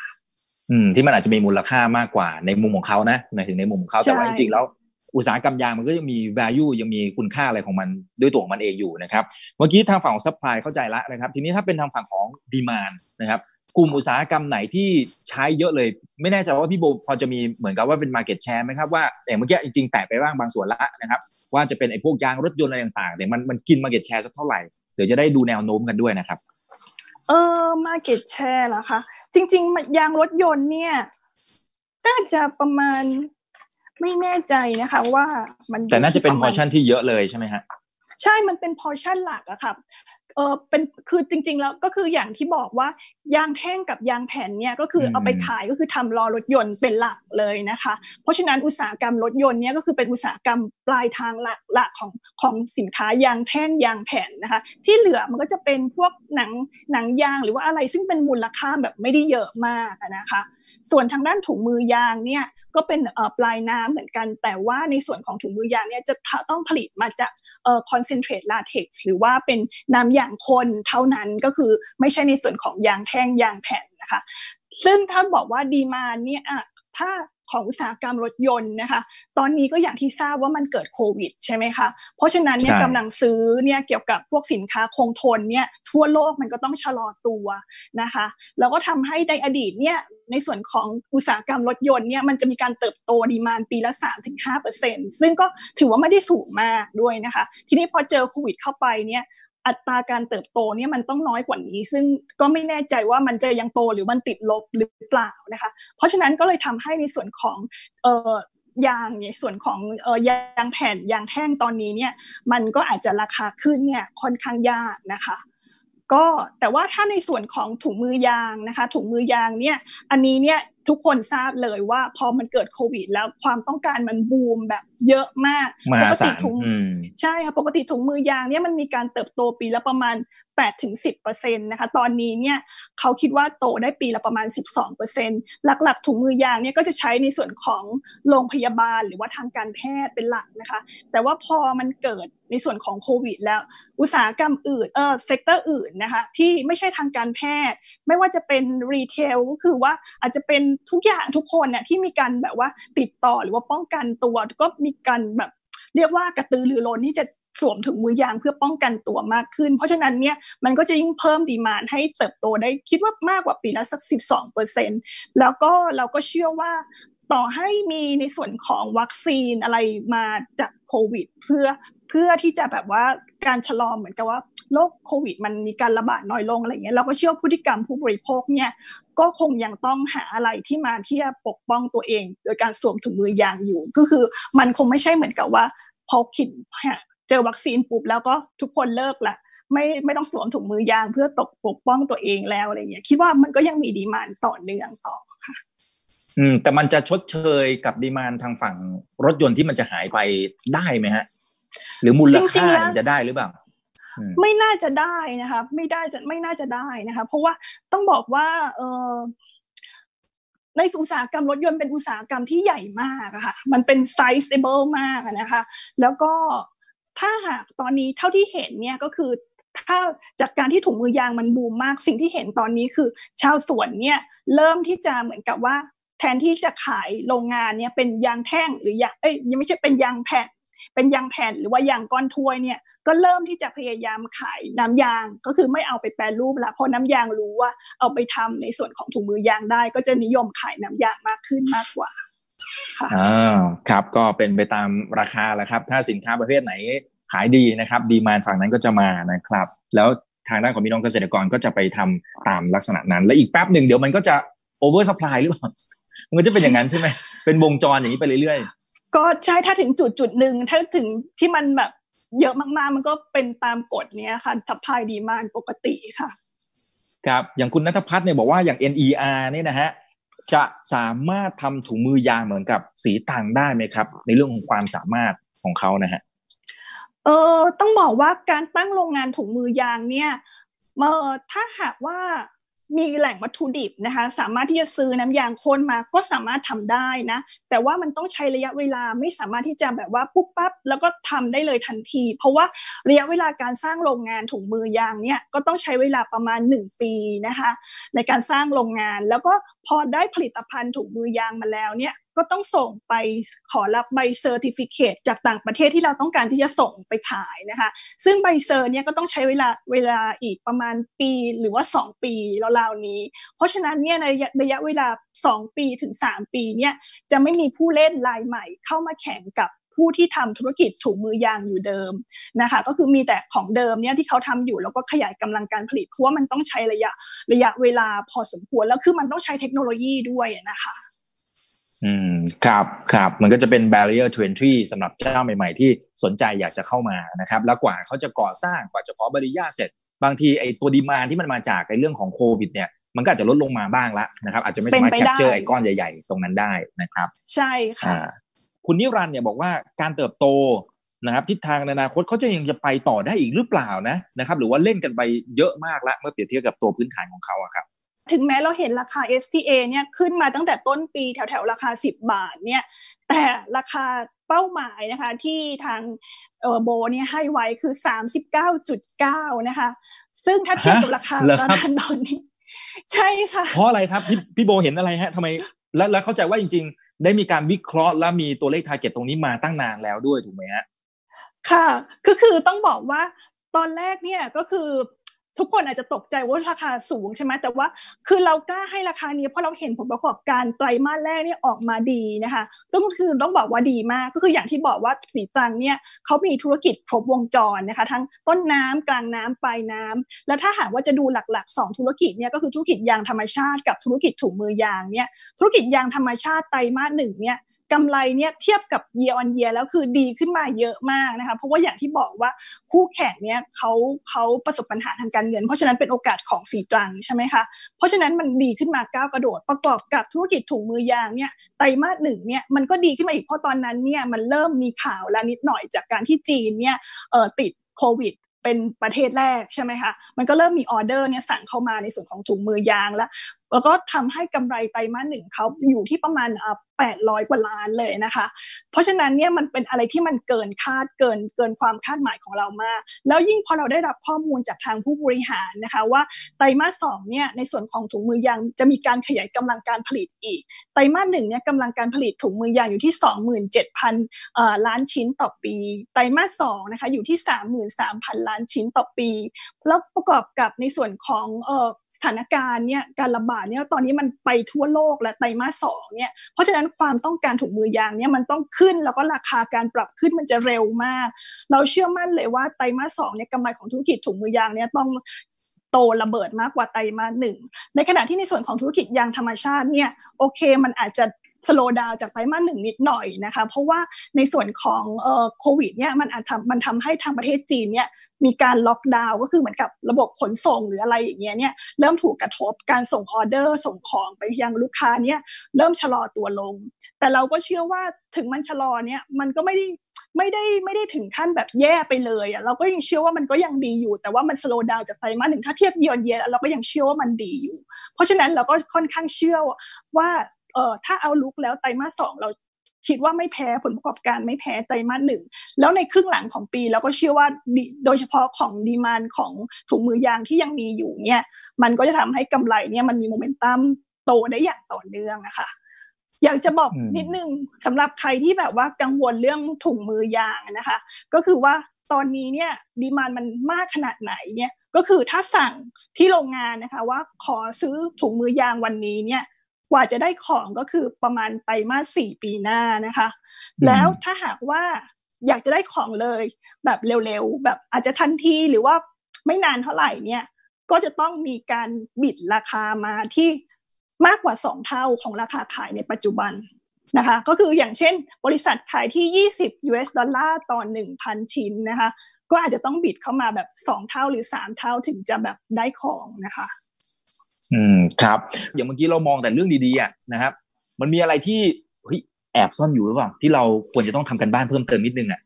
อืมที่มันอาจจะมีมูลค่ามากกว่าในมุมของเขานะหมายถึงในมุมของเขาแต่ว่าจริงๆแล้ว อุตสาหกรรมยางมันก็ยังมี value ยังมีคุณค่าอะไรของมันด้วยตัวของมันเองอยู่นะครับ เมื่อกี้ทางฝั่งของ supply เข้าใจละนะครับ ทีนี้ถ้าเป็นทางฝั่งของ demand นะครับกลุ่มอุตสาหกรรมไหนที่ใช้เยอะเลย ไม่แน่ใจว่าพี่โบพอจะมีเหมือนกับว่าเป็น market share ไหมครับว่าอย่างเมื่อกี้จริงๆ แตะไปบ้างบางส่วนละนะครับ ว่าจะเป็นไอ้พวกยางรถยนต์อะไรต่างๆเนี่ยมันมันกิน market share สักเท่าไหร่เดี๋ยวจะได้ดูแนวโน้มกันด้วยนะครับ เออ market share เหรอคะจริง ๆ ยางรถยนต์เนี่ยน่าจะประมาณ ไม่แน่ใจนะคะว่ามันแต่น่าจะเป็นพอชั่นที่เยอะเลยใช่ไหมฮะใช่มันเป็นพอชั่นหลักอะค่ะ เออเป็นคือจริง ๆ แล้วก็คืออย่างที่บอกว่ายางแท่งกับยางแผ่นเนี่ยก็คือเอาไปขายก็คือทำล้อรถยนต์เป็นหลักเลยนะคะ เพราะฉะนั้นอุตสาหกรรมรถยนต์เนี่ยก็คือเป็นอุตสาหกรรมปลายทางหลักหลักของของสินค้ายางแท่งยางแผ่นนะคะ ที่เหลือมันก็จะเป็นพวกหนังหนังยางหรือว่าอะไรซึ่งเป็นมูลค่าแบบไม่ได้เยอะมากนะคะ ส่วนทางด้านถุงมือยางเนี่ยก็เป็นปลายน้ำเหมือนกัน แต่ว่าในส่วนของถุงมือยางเนี่ยจะต้องผลิตมาจากคอนเซนเทรตลาเท็กซ์หรือว่าเป็นน้ำยางคน เท่านั้นก็คือไม่ใช่ในส่วนของยางแท่งยางแผ่นนะคะ ซึ่งถ้าบอกว่าดีมาเนี่ยถ้าของอุตสาหกรรมรถยนต์นะคะ ตอนนี้ก็อย่างที่ทราบว่ามันเกิดโควิดใช่ไหมคะ เพราะฉะนั้นเนี่ยกำลังซื้อเนี่ยเกี่ยวกับพวกสินค้าคงทนเนี่ยทั่วโลกมันก็ต้องชะลอตัวนะคะ แล้วก็ทำให้ในอดีตเนี่ยในส่วนของอุตสาหกรรมรถยนต์เนี่ยมันจะมีการเติบโตดีมานปีละ 3-5%ซึ่งก็ถือว่าไม่ได้สูงมากด้วยนะคะ ทีนี้พอเจอโควิดเข้าไปเนี่ย อัตราการเติบโตเนี่ยมันต้องน้อยกว่านี้ ซึ่งก็ไม่แน่ใจว่ามันจะยังโตหรือมันติดลบหรือเปล่านะคะ เพราะฉะนั้นก็เลยทำให้ในส่วนของออยางในส่วนของออยางแผ่นยางแท่งตอนนี้เนี่ยมันก็อาจจะราคาขึ้นเนี่ยค่อนข้างยากนะคะก็แต่ว่าถ้าในส่วนของถุงมือยางนะคะถุงมือยางเนี่ยอันนี้เนี่ย ทุกคนทราบเลยว่าพอมันเกิดโควิด แล้วความต้องการมันบูมแบบเยอะมากปกติถุงใช่ค่ะปกติถุงมือยางเนี่ยมันมีการเติบโตปีละประมาณ 8ถึง10%นะคะตอนนี้เนี่ยเขาคิดว่าโตได้ปีละประมาณ 12%หลักๆถุงมือยางเนี่ยก็จะใช้ในส่วนของโรงพยาบาลหรือว่าทางการแพทย์เป็นหลักนะคะแต่ว่าพอมันเกิดในส่วนของโควิดแล้วอุตสาหกรรมอื่นเออ sector อื่นนะคะที่ไม่ใช่ทางการแพทย์ ไม่ว่าจะเป็น retail ก็คือว่าอาจจะเป็นทุกอย่างทุกคนเนี่ยที่มีการแบบว่าติดต่อหรือว่าป้องกันตัวก็มีการแบบ เรียกว่ากระตือรือร้นที่จะสวมถุงมือยางเพื่อป้องกันตัวมากขึ้น เพราะฉะนั้นเนี่ยมันก็จะยิ่งเพิ่มดีมานให้เติบโตได้คิดว่ามากกว่าปีละสัก 12เปอร์เซ็นต์แล้วก็เราก็เชื่อว่าต่อให้มีในส่วนของวัคซีนอะไรมาจากโควิด เพื่อเพื่อที่จะแบบว่าการชะลอเหมือนกับว่าโรคโควิด มันมีการระบาดน้อยลงอะไรเงี้ยเราก็เชื่อพฤติกรรมผู้บริโภคเนี่ย ก็คงยังต้องหาอะไรที่มาที่จะปกป้องตัวเอง โดยการสวมถุงมือยางอยู่ ก็คือมันคงไม่ใช่เหมือนกับว่า พอคิดเจอวัคซีนปุ๊บแล้วก็ทุกคนเลิกละไม่ไม่ต้องสวมถุงมือยางเพื่อตกปกป้องตัวเองแล้วอะไรเงี้ยคิดว่ามันก็ยังมี demand ต่อเนื่องต่อค่ะอืมแต่มันจะชดเชยกับ demand ทางฝั่งรถยนต์ที่มันจะหายไปได้ไหมฮะ หรือมูลค่าจะได้หรือเปล่า ไม่น่าจะได้นะคะไม่ได้จะไม่น่าจะได้นะคะ เพราะว่าต้องบอกว่าเออในอุตสาหกรรมรถยนต์เป็นอุตสาหกรรมที่ใหญ่มากอะค่ะ มันเป็น sizable มากนะคะ แล้วก็ถ้าหากตอนนี้เท่าที่เห็นเนี่ยก็คือถ้าจากการที่ถุงมือยางมันบูมมาก สิ่งที่เห็นตอนนี้คือ ชาวสวนเนี่ยเริ่มที่จะเหมือนกับว่า แทนที่จะขายโรงงานเนี่ยเป็นยางแท่งหรือยางเอ้ยยังไม่ใช่เป็นยางแผ่นเป็นยางแผ่นหรือว่ายางก้อนถ้วยเนี่ย ก็เริ่มที่จะพยายามขายน้ำยางก็คือไม่เอาไปแปรรูปละเพราะน้ำยางรู้ว่าเอาไปทำในส่วนของถุงมือยางได้ ก็จะนิยมขายน้ำยางมากขึ้นมากกว่าอ่าครับก็เป็นไปตามราคาแหละครับ ถ้าสินค้าประเภทไหนขายดีนะครับ demand ฝั่งนั้นก็จะมานะครับ แล้วทางด้านของพี่น้องเกษตรกรก็จะไปทำตามลักษณะนั้น และอีกแป๊บหนึ่งเดี๋ยวมันก็จะ oversupply หรือเปล่ามันก็จะเป็นอย่างนั้นใช่ไหมเป็นวงจรอย่างนี้ไปเรื่อยๆก็ใช่ถ้าถึงจุดจุดหนึ่งถ้าถึงที่มันแบบ เยอะมากๆ มันก็เป็นตามกฎเนี้ยค่ะ supply demand ปกติค่ะ ครับ อย่างคุณนัทพัฒน์เนี่ยบอกว่าอย่าง NER นี่นะฮะจะสามารถทำถุงมือยางเหมือนกับสีตังได้ไหมครับ ในเรื่องของความสามารถของเขานะฮะเออต้องบอกว่าการตั้งโรงงานถุงมือยางเนี่ยเออถ้าหากว่า มีแหล่งวัตถุดิบนะคะ สามารถที่จะซื้อน้ำยางคนมาก็สามารถทำได้นะ แต่ว่ามันต้องใช้ระยะเวลาไม่สามารถที่จะแบบว่าปุ๊บปั๊บแล้วก็ทำได้เลยทันที เพราะว่าระยะเวลาการสร้างโรงงานถุงมือยางเนี่ยก็ต้องใช้เวลาประมาณ 1 ปีนะคะ ในการสร้างโรงงานแล้วก็พอได้ผลิตภัณฑ์ถุงมือยางมาแล้วเนี่ย ก็ต้องส่งไปขอรับใบเซอร์ติฟิเคตจากต่างประเทศที่เราต้องการที่จะส่งไปขายนะคะ ซึ่งใบเซอร์เนี่ยก็ต้องใช้เวลาเวลาอีกประมาณปีหรือว่า 2 ปีราวๆนี้ เพราะฉะนั้นเนี่ยในระยะเวลา 2 ปีถึง 3 ปีเนี่ยจะไม่มีผู้เล่นรายใหม่ เข้ามาแข่งกับผู้ที่ทำธุรกิจถุงมือยางอยู่เดิมนะคะ ก็คือมีแต่ของเดิมเนี่ยที่เขาทำอยู่แล้วก็ขยายกำลังการผลิตเพราะว่ามันต้องใช้ระยะระยะเวลาพอสมควรแล้วคือมันต้องใช้เทคโนโลยีด้วยนะคะ อืมครับครับมันก็จะเป็น barrier to entry สำหรับเจ้าใหม่ ๆ ที่สนใจอยากจะเข้ามานะครับ แล้วกว่าเขาจะก่อสร้างกว่าจะขอใบอนุญาตเสร็จ บางทีไอ้ตัว demand ที่มันมาจากไอ้เรื่องของโควิดเนี่ยมันก็อาจจะลดลงมาบ้างละนะครับ อาจจะไม่สามารถ capture ไอ้ก้อนใหญ่ ๆ ตรงนั้นได้นะครับ ใช่ค่ะคุณนิรันเนี่ยบอกว่าการเติบโตนะครับทิศทางในอนาคตเขาจะยังจะไปต่อได้อีกหรือเปล่านะนะครับ หรือว่าเล่นกันไปเยอะมากแล้วเมื่อเปรียบเทียบกับตัวพื้นฐานของเขาอะครับ ถึงแม้เราเห็นราคา STA เนี่ยขึ้นมาตั้งแต่ต้นปีแถวๆ ราคา 10 บาทเนี่ยแต่ราคาเป้าหมายนะคะที่ทางโบเนี่ยให้ไว้คือ 39.9 นะคะ ซึ่งถ้าเทียบกับราคาตอนนี้ ใช่ค่ะ เพราะอะไรครับพี่พี่โบเห็นอะไรฮะทำไมแล้วแล้วเข้าใจว่าจริง ๆ ได้มีการวิเคราะห์และมีตัวเลข target ตรงนี้มาตั้งนานแล้วด้วยถูกไหมฮะค่ะก็คือต้องบอกว่าตอนแรกเนี่ยก็คือ ทุกคนอาจจะตกใจว่าราคาสูงใช่ไหมแต่ว่าคือเรากล้าให้ราคานี้เพราะเราเห็นผลประกอบการไตรมาสแรกนี่ออกมาดีนะคะก็คือต้องบอกว่าดีมากก็คืออย่างที่บอกว่าศรีตรังเนี่ยเขามีธุรกิจครบวงจรนะคะทั้งต้นน้ำกลางน้ำปลายน้ำแล้วถ้าหากว่าจะดูหลักๆ 2 ธุรกิจเนี่ยก็คือธุรกิจยางธรรมชาติกับธุรกิจถุงมือยางเนี่ยธุรกิจยางธรรมชาติไตรมาสหนึ่งเนี่ย กำไรเนี่ยเทียบกับ year on year แล้วคือดีขึ้นมาเยอะมากนะคะเพราะว่าอย่างที่บอกว่าคู่แข่งเนี่ยเขาเขาประสบปัญหาทางการเงิน เพราะฉะนั้นเป็นโอกาสของสีตรังใช่ไหมคะเพราะฉะนั้นมันดีขึ้นมาก้าวกระโดด ประกอบกับธุรกิจถุงมือยางเนี่ยไตรมาสหนึ่งเนี่ยมันก็ดีขึ้นมาอีกเพราะตอนนั้นเนี่ยมันเริ่มมีข่าวแล้วนิดหน่อยจากการที่จีนเนี่ยติดโควิดเป็นประเทศแรกใช่ไหมคะ มันก็เริ่มมีออเดอร์เนี่ยสั่งเข้ามาในส่วนของถุงมือยางแล้วแล้วก็ทำให้กำไรไตรมาสหนึ่งเขาอยู่ที่ประมาณแปดร้อยกว่าล้านเลยนะคะ เพราะฉะนั้นเนี่ยมันเป็นอะไรที่มันเกินคาดเกินเกินความคาดหมายของเรามาก แล้วยิ่งพอเราได้รับข้อมูลจากทางผู้บริหารนะคะว่าไตรมาสสองเนี่ยในส่วนของถุงมือยางจะมีการขยายกำลังการผลิตอีก ไตรมาสหนึ่งเนี่ยกำลังการผลิตถุงมือยางอยู่ที่ 27,000 ล้านชิ้นต่อปี ไตรมาสสองนะคะอยู่ที่ 33,000 ล้านชิ้นต่อปี แล้วประกอบกับในส่วนของ สถานการณ์เนี่ยการระบาดเนี่ยตอนนี้มันไปทั่วโลกและไตรมาสสองเนี่ยเพราะฉะนั้นความต้องการถุงมือยางเนี่ยมันต้องขึ้นแล้วก็ราคาการปรับขึ้นมันจะเร็วมาก เราเชื่อมั่นเลยว่าไตรมาสสองเนี่ยกำไรของธุรกิจถุงมือยางเนี่ยต้องโตระเบิดมากกว่าไตรมาสหนึ่งในขณะที่ในส่วนของธุรกิจยางธรรมชาติเนี่ยโอเคมันอาจจะ สโลดาวจากไตรมาสหนึ่งนิดหน่อยนะคะ เพราะว่าในส่วนของโควิดเนี่ยมันอาจทำมันทำให้ทางประเทศจีนเนี่ยมีการล็อกดาวน์ก็คือเหมือนกับระบบขนส่งหรืออะไรอย่างเงี้ยเนี่ยเริ่มถูกกระทบการส่งออเดอร์ส่งของไปยังลูกค้าเนี่ยเริ่มชะลอตัวลง แต่เราก็เชื่อว่าถึงมันชะลอเนี่ยมันก็ไม่ได้ ไม่ได้ไม่ได้ถึงขั้นแบบแย่ไปเลยอะเราก็ยังเชื่อว่ามันก็ยังดีอยู่ แต่ว่ามันสโลว์ดาวจากไตรมาสหนึ่งถ้าเทียบเยียร์เยียเราก็ยังเชื่อว่ามันดีอยู่ เพราะฉะนั้นเราก็ค่อนข้างเชื่อว่าเออถ้าเอาลุกแล้วไตรมาสสองเราคิดว่าไม่แพ้ผลประกอบการไม่แพ้ไตรมาสหนึ่งแล้วในครึ่งหลังของปีเราก็เชื่อว่าโดยเฉพาะของดีมานของถุงมือยางที่ยังมีอยู่เนี่ยมันก็จะทำให้กำไรเนี่ยมันมีโมเมนตัมโตได้อย่างต่อเนื่องนะคะ อยากจะบอกนิดนึงสำหรับใครที่แบบว่ากังวลเรื่องถุงมือยางนะคะ ก็คือว่าตอนนี้เนี่ยดีมานมันมากขนาดไหนเนี่ยก็คือถ้าสั่งที่โรงงานนะคะ ว่าขอซื้อถุงมือยางวันนี้เนี่ยกว่าจะได้ของก็คือประมาณไตรมาสสี่ปีหน้านะคะ แล้วถ้าหากว่าอยากจะได้ของเลยแบบเร็วๆ แบบอาจจะทันทีหรือว่าไม่นานเท่าไหร่เนี่ยก็จะต้องมีการบิดราคามาที่ มากกว่า 2 เท่าของราคาขายในปัจจุบันนะคะก็คืออย่างเช่นบริษัทขายที่ 20 US ดอลลาร์ต่อ 1,000 ชิ้นนะคะก็อาจจะต้องบิดเข้ามาแบบ 2 เท่าหรือ 3 เท่าถึงจะแบบได้ของนะคะ อืมครับ อย่างเมื่อกี้เรามองแต่เรื่องดีๆอะนะครับ มันมีอะไรที่เฮ้ยแอบซ่อนอยู่หรือเปล่าที่เราควรจะต้องทำกันบ้านเพิ่มเติมนิดนึงอะ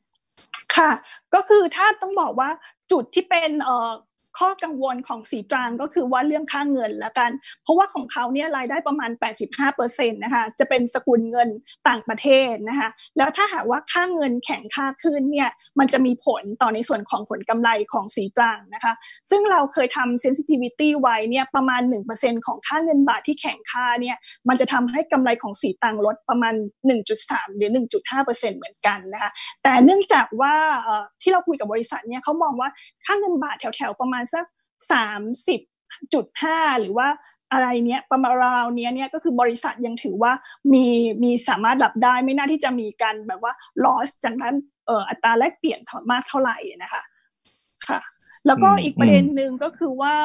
ค่ะ ก็คือถ้าต้องบอกว่าจุดที่เป็นเอ่อ ข้อกังวลของสีตรางก็คือว่าเรื่องค่าเงินละกัน เพราะว่าของเขาเนี่ยรายได้ประมาณ 85%นะคะจะเป็นสกุลเงินต่างประเทศนะคะแล้วถ้าหากว่าค่าเงินแข็งค่าขึ้นเนี่ยมันจะมีผลต่อในส่วนของผลกำไรของสีตรางนะคะซึ่งเราเคยทำ sensitivity ไว้เนี่ยประมาณ 1%ของค่าเงินบาทที่แข็งค่าเนี่ยมันจะทำให้กำไรของสีตรางลดประมาณ 1.3 หรือ 1.5%เหมือนกันนะคะแต่เนื่องจากว่าที่เราคุยกับบริษัทเนี่ยเขามองว่าค่าเงินบาทแถวๆประมาณสักสามสิบจุดห้าหรือว่าอะไรเนี้ยประมาณราวเนี้ยเนี่ยก็คือบริษัทยังถือว่ามีมีสามารถรับได้ไม่น่าที่จะมีการแบบว่า loss จากนั้นเอ่ออัตราแลกเปลี่ยนมากเท่าไหร่นะคะค่ะแล้วก็อีกประเด็นหนึ่งก็คือว่า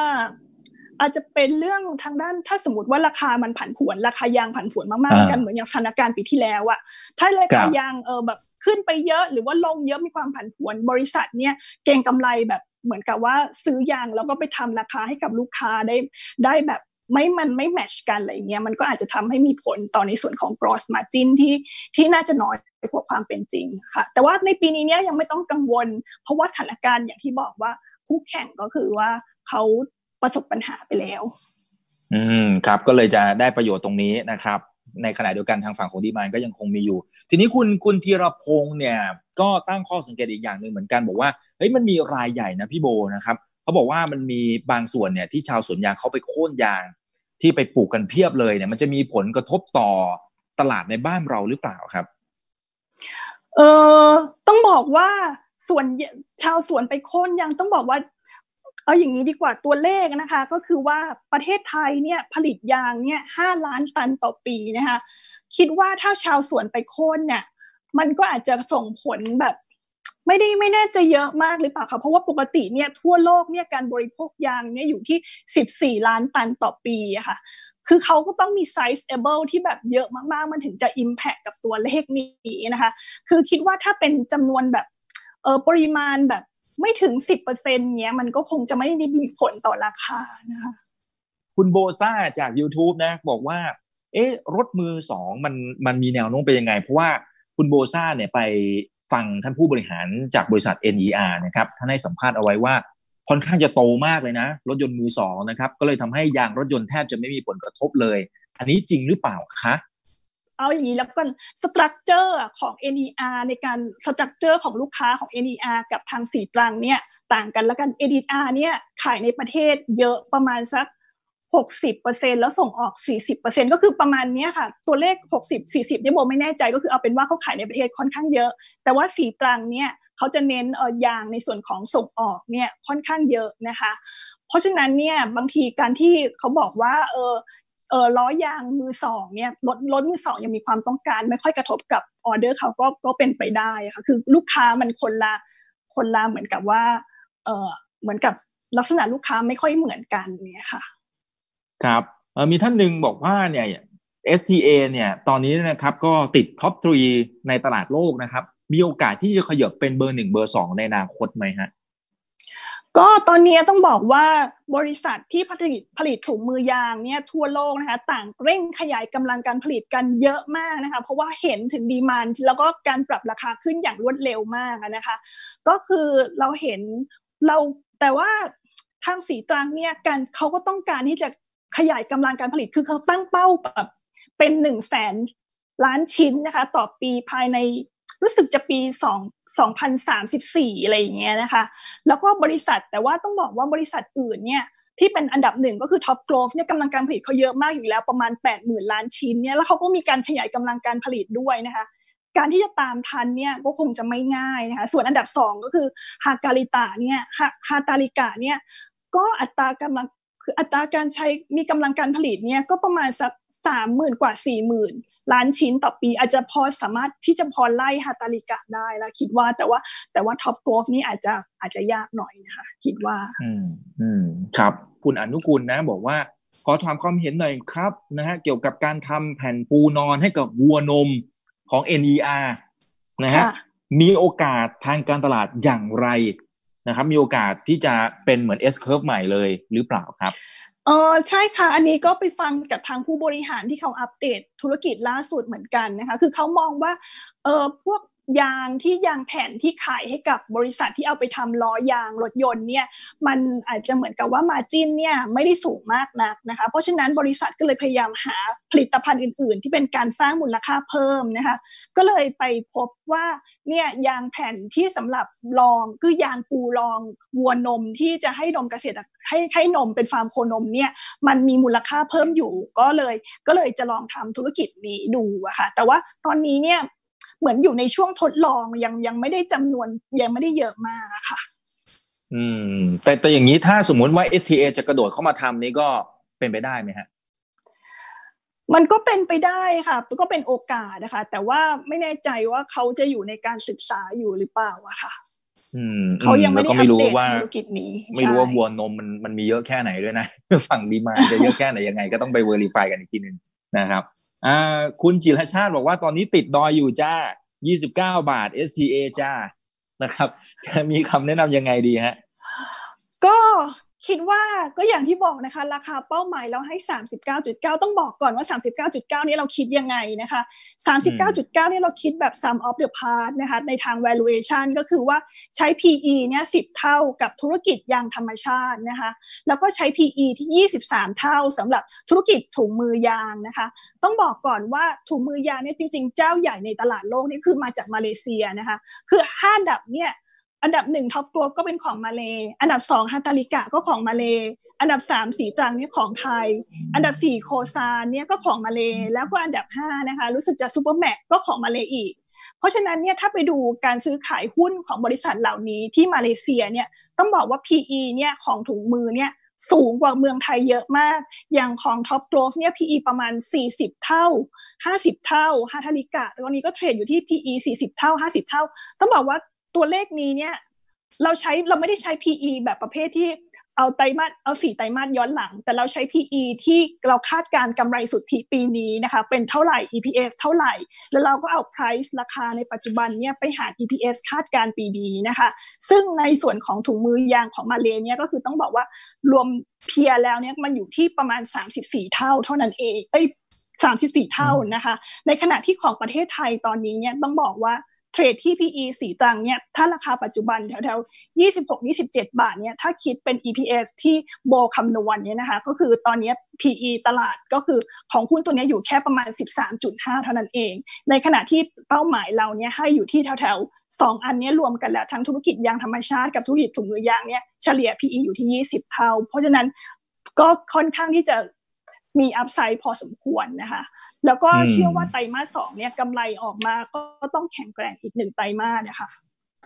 อาจจะเป็นเรื่องทางด้านถ้าสมมติว่าราคามันผันผวนราคายางผันผวนมากๆกันเหมือนอย่างสถานการณ์ปีที่แล้วอะถ้าราคายางเออแบบขึ้นไปเยอะหรือว่าลงเยอะมีความผันผวนบริษัทเนี่ยเก่งกำไรแบบ เหมือนกับว่าซื้อยางแล้วก็ไปทำราคาให้กับลูกค้าได้ได้แบบไม่มันไม่แมชกันอะไรเงี้ยมันก็อาจจะทำให้มีผลต่อในส่วนของ gross margin ที่ที่น่าจะน้อยกว่าความเป็นจริงค่ะ แต่ว่าในปีนี้เนี้ยยังไม่ต้องกังวล เพราะว่าสถานการณ์อย่างที่บอกว่าคู่แข่งก็คือว่าเขาประสบปัญหาไปแล้ว อืมครับก็เลยจะได้ประโยชน์ตรงนี้นะครับ ในขณะเดียวกันทางฝั่งของดีมานก็ยังคงมีอยู่ ทีนี้คุณคุณธีรพงศ์เนี่ยก็ตั้งข้อสังเกตอีกอย่างหนึ่งเหมือนกันบอกว่าเฮ้ยมันมีรายใหญ่นะพี่โบนะครับเขาบอกว่ามันมีบางส่วนเนี่ยที่ชาวสวนยางเขาไปโค่นยาง ที่ไปปลูกกันเพียบเลยเนี่ย มันจะมีผลกระทบต่อตลาดในบ้านเราหรือเปล่าครับ เออต้องบอกว่าส่วนชาวสวนไปโค่นยางต้องบอกว่า เอาอย่างนี้ดีกว่าตัวเลขนะคะ ก็คือว่าประเทศไทยเนี่ยผลิตยางเนี่ยห้าล้านตันต่อปีนะคะคิดว่าถ้าชาวสวนไปโค่นเนี่ยมันก็อาจจะส่งผลแบบไม่ได้ไม่แน่จะเยอะมากหรือเปล่าคะเพราะว่าปกติเนี่ยทั่วโลกเนี่ยการบริโภคยางเนี่ยอยู่ที่สิบสี่ล้านตันต่อปีค่ะ คือเขาก็ต้องมีไซส์ able ที่แบบเยอะมากๆ มันถึงจะ impact กับตัวเลขนี้นะคะ คือคิดว่าถ้าเป็นจำนวนแบบเออปริมาณแบบ ไม่ถึงสิบเปอร์เซ็นเนี้ย มันก็คงจะไม่ได้มีผลต่อราคานะคะคุณโบซ่าจาก YouTube นะ บอกว่า เอ๊ะ รถมือสองมันมันมีแนวโน้มเป็นยังไง เพราะว่าคุณโบซ่าเนี่ยไปฟังท่านผู้บริหารจากบริษัท NER นะครับท่านให้สัมภาษณ์เอาไว้ว่า ค่อนข้างจะโตมากเลยนะ รถยนต์มือสองนะครับ ก็เลยทำให้ยางรถยนต์แทบจะไม่มีผลกระทบเลย อันนี้จริงหรือเปล่าคะ เอาอย่างนี้แล้วกันสตรัคเจอร์ของ NER ในการ structure ของลูกค้าของ NER กับทางศรีตรังเนี่ยต่างกันแล้วกัน NER เนี่ยขายในประเทศเยอะประมาณสัก 60%แล้วส่งออก 40%ก็คือประมาณนี้ค่ะ ตัวเลข 60 40ที่โบไม่แน่ใจก็คือเอาเป็นว่าเขาขายในประเทศค่อนข้างเยอะ แต่ว่าสีตรังเนี่ยเขาจะเน้นเออยางในส่วนของส่งออกเนี่ยค่อนข้างเยอะนะคะ เพราะฉะนั้นเนี่ยบางทีการที่เขาบอกว่าเออ เออล้อยางมือสองเนี่ยรถรถมือสองยังมีความต้องการ ไม่ค่อยกระทบกับออเดอร์เขาก็ก็เป็นไปได้ค่ะคือลูกค้ามันคนละคนละเหมือนกับว่าเออเหมือนกับลักษณะลูกค้าไม่ค่อยเหมือนกันเนี่ยค่ะ ครับมีท่านหนึ่งบอกว่าเนี่ย STA เนี่ยตอนนี้นะครับก็ติด top three ในตลาดโลกนะครับ มีโอกาสที่จะขยับเป็นเบอร์หนึ่งเบอร์สองในอนาคตไหมฮะ ก็ตอนนี้ต้องบอกว่าบริษัทที่ผลิตผลิตถุงมือยางเนี่ยทั่วโลกนะคะต่างเร่งขยายกำลังการผลิตกันเยอะมากนะคะเพราะว่าเห็นถึง demand แล้วก็การปรับราคาขึ้นอย่างรวดเร็วมากนะคะ ก็คือเราเห็นเราแต่ว่าทางสีตรังเนี่ยการเขาก็ต้องการที่จะขยายกำลังการผลิตคือเขาตั้งเป้าแบบเป็นหนึ่งแสนล้านชิ้นนะคะต่อปีภายในรู้สึกจะปี2 2034 อะไรอย่างเงี้ยนะคะ แล้วก็บริษัทแต่ว่าต้องบอกว่าบริษัทอื่นเนี่ยที่เป็นอันดับหนึ่งก็คือท็อปโกลฟเนี่ยกำลังการผลิตเขาเยอะมากอยู่แล้วประมาณ 8 0,000 ล้านชิ้นเนี่ยแล้วเขาก็มีการขยายกำลังการผลิตด้วยนะคะ การที่จะตามทันเนี่ยก็คงจะไม่ง่ายนะคะส่วนอันดับสองก็คือฮาการิตาเนี่ยฮาตาลิกาเนี่ยก็อัตรากำลังคืออัตราการใช้มีกำลังการผลิตเนี่ยก็ประมาณสัก สามหมื่นกว่าสี่หมื่นล้านชิ้นต่อปี อาจจะพอสามารถที่จะพอไล่ฮาตาลิกะได้แล้วคิดว่าแต่ว่าแต่ว่าท็อปโกลฟนี่อาจจะอาจจะยากหน่อยนะคะคิดว่า อืมอืมครับ คุณอนุกุลนะ บอกว่า ขอถามความเห็นหน่อยครับนะฮะเกี่ยวกับการทำแผ่นปูนอนให้กับวัวนมของ NER นะฮะมีโอกาสทางการตลาดอย่างไรนะครับ มีโอกาสที่จะเป็นเหมือน S curve ใหม่เลยหรือเปล่าครับ เออใช่ค่ะ อันนี้ก็ไปฟังกับทางผู้บริหารที่เขาอัปเดตธุรกิจล่าสุดเหมือนกันนะคะ คือเขามองว่าเออพวก ยางที่ยางแผ่นที่ขายให้กับบริษัทที่เอาไปทำล้อยางรถยนต์เนี่ยมันอาจจะเหมือนกับว่ามาจิ้นเนี่ยไม่ได้สูงมากนักนะคะเพราะฉะนั้นบริษัทก็เลยพยายามหาผลิตภัณฑ์อื่น ๆ ที่เป็นการสร้างมูลค่าเพิ่มนะคะก็เลยไปพบว่าเนี่ยยางแผ่นที่สำหรับรองคือยางปูรองวัวนมที่จะให้นมเกษตรให้ให้นมเป็นฟาร์มโคนมเนี่ยมันมีมูลค่าเพิ่มอยู่ก็เลยก็เลยจะลองทำธุรกิจนี้ดูอะค่ะแต่ว่าตอนนี้เนี่ย เหมือนอยู่ในช่วงทดลองยังยังไม่ได้จำนวนยังไม่ได้เยอะมากค่ะ อืม แต่แต่อย่างนี้ถ้าสมมุติว่า STA จะกระโดดเข้ามาทำนี่ก็เป็นไปได้ไหมฮะมันก็เป็นไปได้ค่ะ ก็เป็นโอกาสนะคะ แต่ว่าไม่แน่ใจว่าเขาจะอยู่ในการศึกษาอยู่หรือเปล่าอะค่ะเขายังไม่ได้อัปเดตธุรกิจนี้ ไม่รู้ว่าวัวนมมันมันมีเยอะแค่ไหนด้วยนะ ฝั่งดีมาจะเยอะแค่ไหนยังไง ก็ต้องไปเวอร์ิฟายกันอีกทีนึงนะครับ อ่าคุณจิรชาติบอกว่าตอนนี้ติดดอยอยู่จ้า29บาท STA จ้านะครับ จะมีคำแนะนำยังไงดีฮะ ก็ คิดว่าก็อย่างที่บอกนะคะ ราคาเป้าหมายเราให้ 39.9 ต้องบอกก่อนว่า 39.9 นี้เราคิดยังไงนะคะ 39.9 นี่เราคิดแบบ sum of the part นะคะในทาง valuation ก็คือว่าใช้ PE เนี่ย10 เท่ากับธุรกิจยางธรรมชาตินะคะ แล้วก็ใช้ PE ที่ 23 เท่าสำหรับธุรกิจถุงมือยางนะคะ ต้องบอกก่อนว่าถุงมือยางเนี่ยจริง ๆ เจ้าใหญ่ในตลาดโลกนี่คือมาจากมาเลเซียนะคะ คือห้าอันดับเนี่ย อันดับหนึ่ง Top Glove ก็เป็นของมาเล อันดับสอง Hartalega ก็ของมาเล อันดับสามศรีตรังเนี่ยของไทย อันดับสี่ Kossan เนี่ยก็ของมาเล แล้วก็อันดับห้านะคะรู้สึกจะ Supermax ก็ของมาเลอีก เพราะฉะนั้นเนี่ยถ้าไปดูการซื้อขายหุ้นของบริษัทเหล่านี้ที่มาเลเซียเนี่ยต้องบอกว่า PE เนี่ยของถุงมือเนี่ยสูงกว่าเมืองไทยเยอะมาก อย่างของ Top Growth เนี่ย PE ประมาณ 40 เท่า 50 เท่าฮาทาริกะตอนนี้ก็เทรดอยู่ที่ PE 40 เท่า 50 เท่า ต้องบอกว่า ตัวเลขนี้เนี่ย เราใช้เราไม่ได้ใช้ PE แบบประเภทที่เอาไตรมาสเอาสี่ไตรมาสย้อนหลัง แต่เราใช้ PE ที่เราคาดการกำไรสุทธิปีนี้นะคะ เป็นเท่าไหร่ EPS เท่าไหร่ แล้วเราก็เอา price ราคาในปัจจุบันเนี่ยไปหา EPS คาดการปีนี้นะคะ ซึ่งในส่วนของถุงมือยางของมาเลเนี่ยก็คือต้องบอกว่ารวมเพียแล้วเนี่ยมันอยู่ที่ประมาณ 34 เท่าเท่านั้นเองเอ้ย34 เท่านะคะ ในขณะที่ของประเทศไทยตอนนี้เนี่ยต้องบอกว่า เทรดที่ PE สีตังเนี่ยถ้าราคาปัจจุบันแถวๆ26-27บาทเนี่ยถ้าคิดเป็น EPS ที่โบคำนวณเนี่ยนะคะก็คือตอนนี้ PE ตลาดก็คือของหุ้นตัวนี้อยู่แค่ประมาณ 13.5 เท่านั้นเอง ในขณะที่เป้าหมายเราเนี่ยให้อยู่ที่แถวๆสองอันนี้รวมกันแล้วทั้งธุรกิจยางธรรมชาติกับธุรกิจถุงมือยางเนี่ยเฉลี่ย PE อยู่ที่ 20 เท่า เพราะฉะนั้นก็ค่อนข้างที่จะมีอัพไซด์พอสมควรนะคะ แล้วก็เชื่อว่าไตรมาสสองเนี่ยกำไรออกมาก็ต้องแข็งแกร่งอีกหนึ่งไตรมาสนะคะ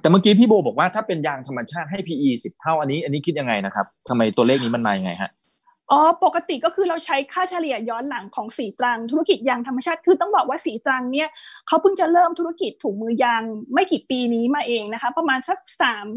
แต่เมื่อกี้พี่โบบอกว่าถ้าเป็นยางธรรมชาติให้ PE สิบเท่าอันนี้ อันนี้คิดยังไงนะครับทำไมตัวเลขนี้มันมายังไงฮะอ๋อปกติก็คือเราใช้ค่าเฉลี่ยย้อนหลังของสีตรัง ธุรกิจยางธรรมชาติคือต้องบอกว่าสีตรังเนี่ยเขาเพิ่งจะเริ่มธุรกิจถุงมือยางไม่กี่ปีนี้มาเองนะคะ ประมาณสักสาม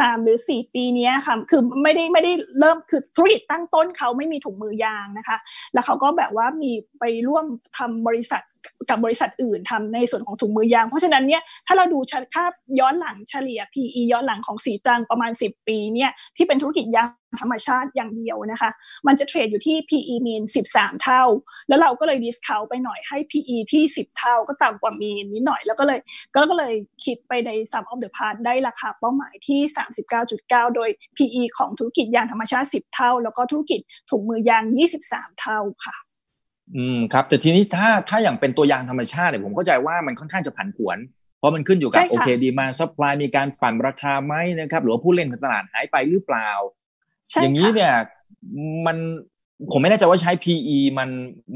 สามหรือสี่ปีนี้ค่ะคือไม่ได้ไม่ได้เริ่มคือธุรกิจตั้งต้นเขาไม่มีถุงมือยางนะคะ แล้วเขาก็แบบว่ามีไปร่วมทำบริษัทกับบริษัทอื่นทำในส่วนของถุงมือยาง เพราะฉะนั้นเนี่ยถ้าเราดูค่าย้อนหลังเฉลี่ย PE ย้อนหลังของสีจังประมาณ 10 ปีเนี่ยที่เป็นธุรกิจยาง ธรรมชาติอย่างเดียวนะคะ มันจะเทรดอยู่ที่ PE mean 13 เท่า แล้วเราก็เลย discount ไปหน่อยให้ PE ที่ 10 เท่าก็ต่ำกว่า mean นิดหน่อย แล้วก็เลยก็เลยคิดไปใน sum of the part ได้ราคาเป้าหมายที่ 39.9 โดย PE ของธุรกิจยางธรรมชาติ 10 เท่า แล้วก็ธุรกิจถุงมือยาง 23 เท่าค่ะ อืมครับ แต่ทีนี้ถ้าถ้าอย่างเป็นตัวยางธรรมชาติเนี่ยผมเข้าใจว่ามันค่อนข้างจะผันผวนเพราะมันขึ้นอยู่กับโอเค demand supply มีการปั่นราคาไหมนะครับหรือว่าผู้เล่นตลาดหายไปหรือเปล่า อย่างนี้เนี่ยมันผมไม่แน่ใจว่าใช้ PE มัน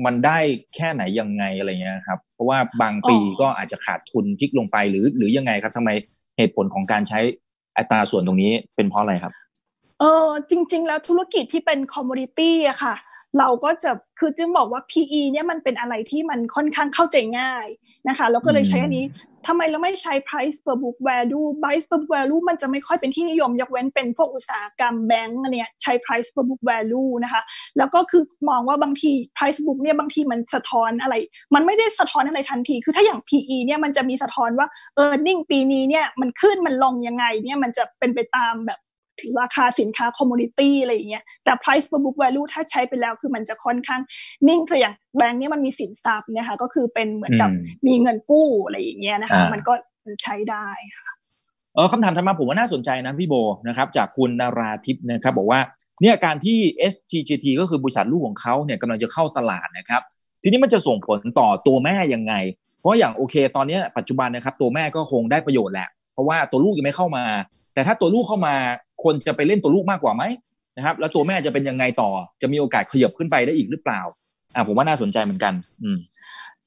มันได้แค่ไหนยังไงอะไรเงี้ยครับ เพราะว่าบางปีก็อาจจะขาดทุนพลิกลงไปหรือ หรือยังไงครับทำไมเหตุผลของการใช้อัตราส่วนตรงนี้เป็นเพราะอะไรครับ เออจริง ๆ แล้วธุรกิจที่เป็นคอมมูนิตี้อะค่ะ เราก็จะคือจึงบอกว่า PE เนี่ยมันเป็นอะไรที่มันค่อนข้างเข้าใจง่ายนะคะเราก็เลยใช้อันนี้ทำไมเราไม่ใช้ price per book value price per book value มันจะไม่ค่อยเป็นที่นิยม ยกเว้นเป็นพวกอุตสาหกรรมแบงก์เนี่ยใช้ price per book value นะคะแล้วก็คือมองว่าบางที price book เนี่ยบางทีมันสะท้อนอะไร มันไม่ได้สะท้อนอะไรทันที คือถ้าอย่าง PE เนี่ยมันจะมีสะท้อนว่า earning ปีนี้เนี่ยมันขึ้นมันลงยังไงเนี่ยมันจะเป็นไปตามแบบ ราคาสินค้า commodity อะไรอย่างเงี้ยแต่ price per book value ถ้าใช้ไปแล้วคือมันจะค่อนข้างนิ่งแต่อย่างแบงค์นี้มันมีสินทรัพย์นะคะก็คือเป็นเหมือนกับมีเงินกู้อะไรอย่างเงี้ยนะคะมันก็ใช้ได้ค่ะเออคำถามถัดมาผมว่าน่าสนใจนะพี่โบนะครับจากคุณนาราทิพย์นะครับบอกว่าเนี่ยการที่ STGT ก็คือบริษัทลูกของเขาเนี่ยกำลังจะเข้าตลาดนะครับทีนี้มันจะส่งผลต่อตัวแม่ยังไง เพราะอย่างโอเค ตอนนี้ปัจจุบันนะครับตัวแม่ก็คงได้ประโยชน์แหละ เพราะว่าตัวลูกยังไม่เข้ามา แต่ถ้าตัวลูกเข้ามา คนจะไปเล่นตัวลูกมากกว่าไหมนะครับ แล้วตัวแม่จะเป็นยังไงต่อ จะมีโอกาสขยับขึ้นไปได้อีกหรือเปล่าอ่าผมว่าน่าสนใจเหมือนกัน อืม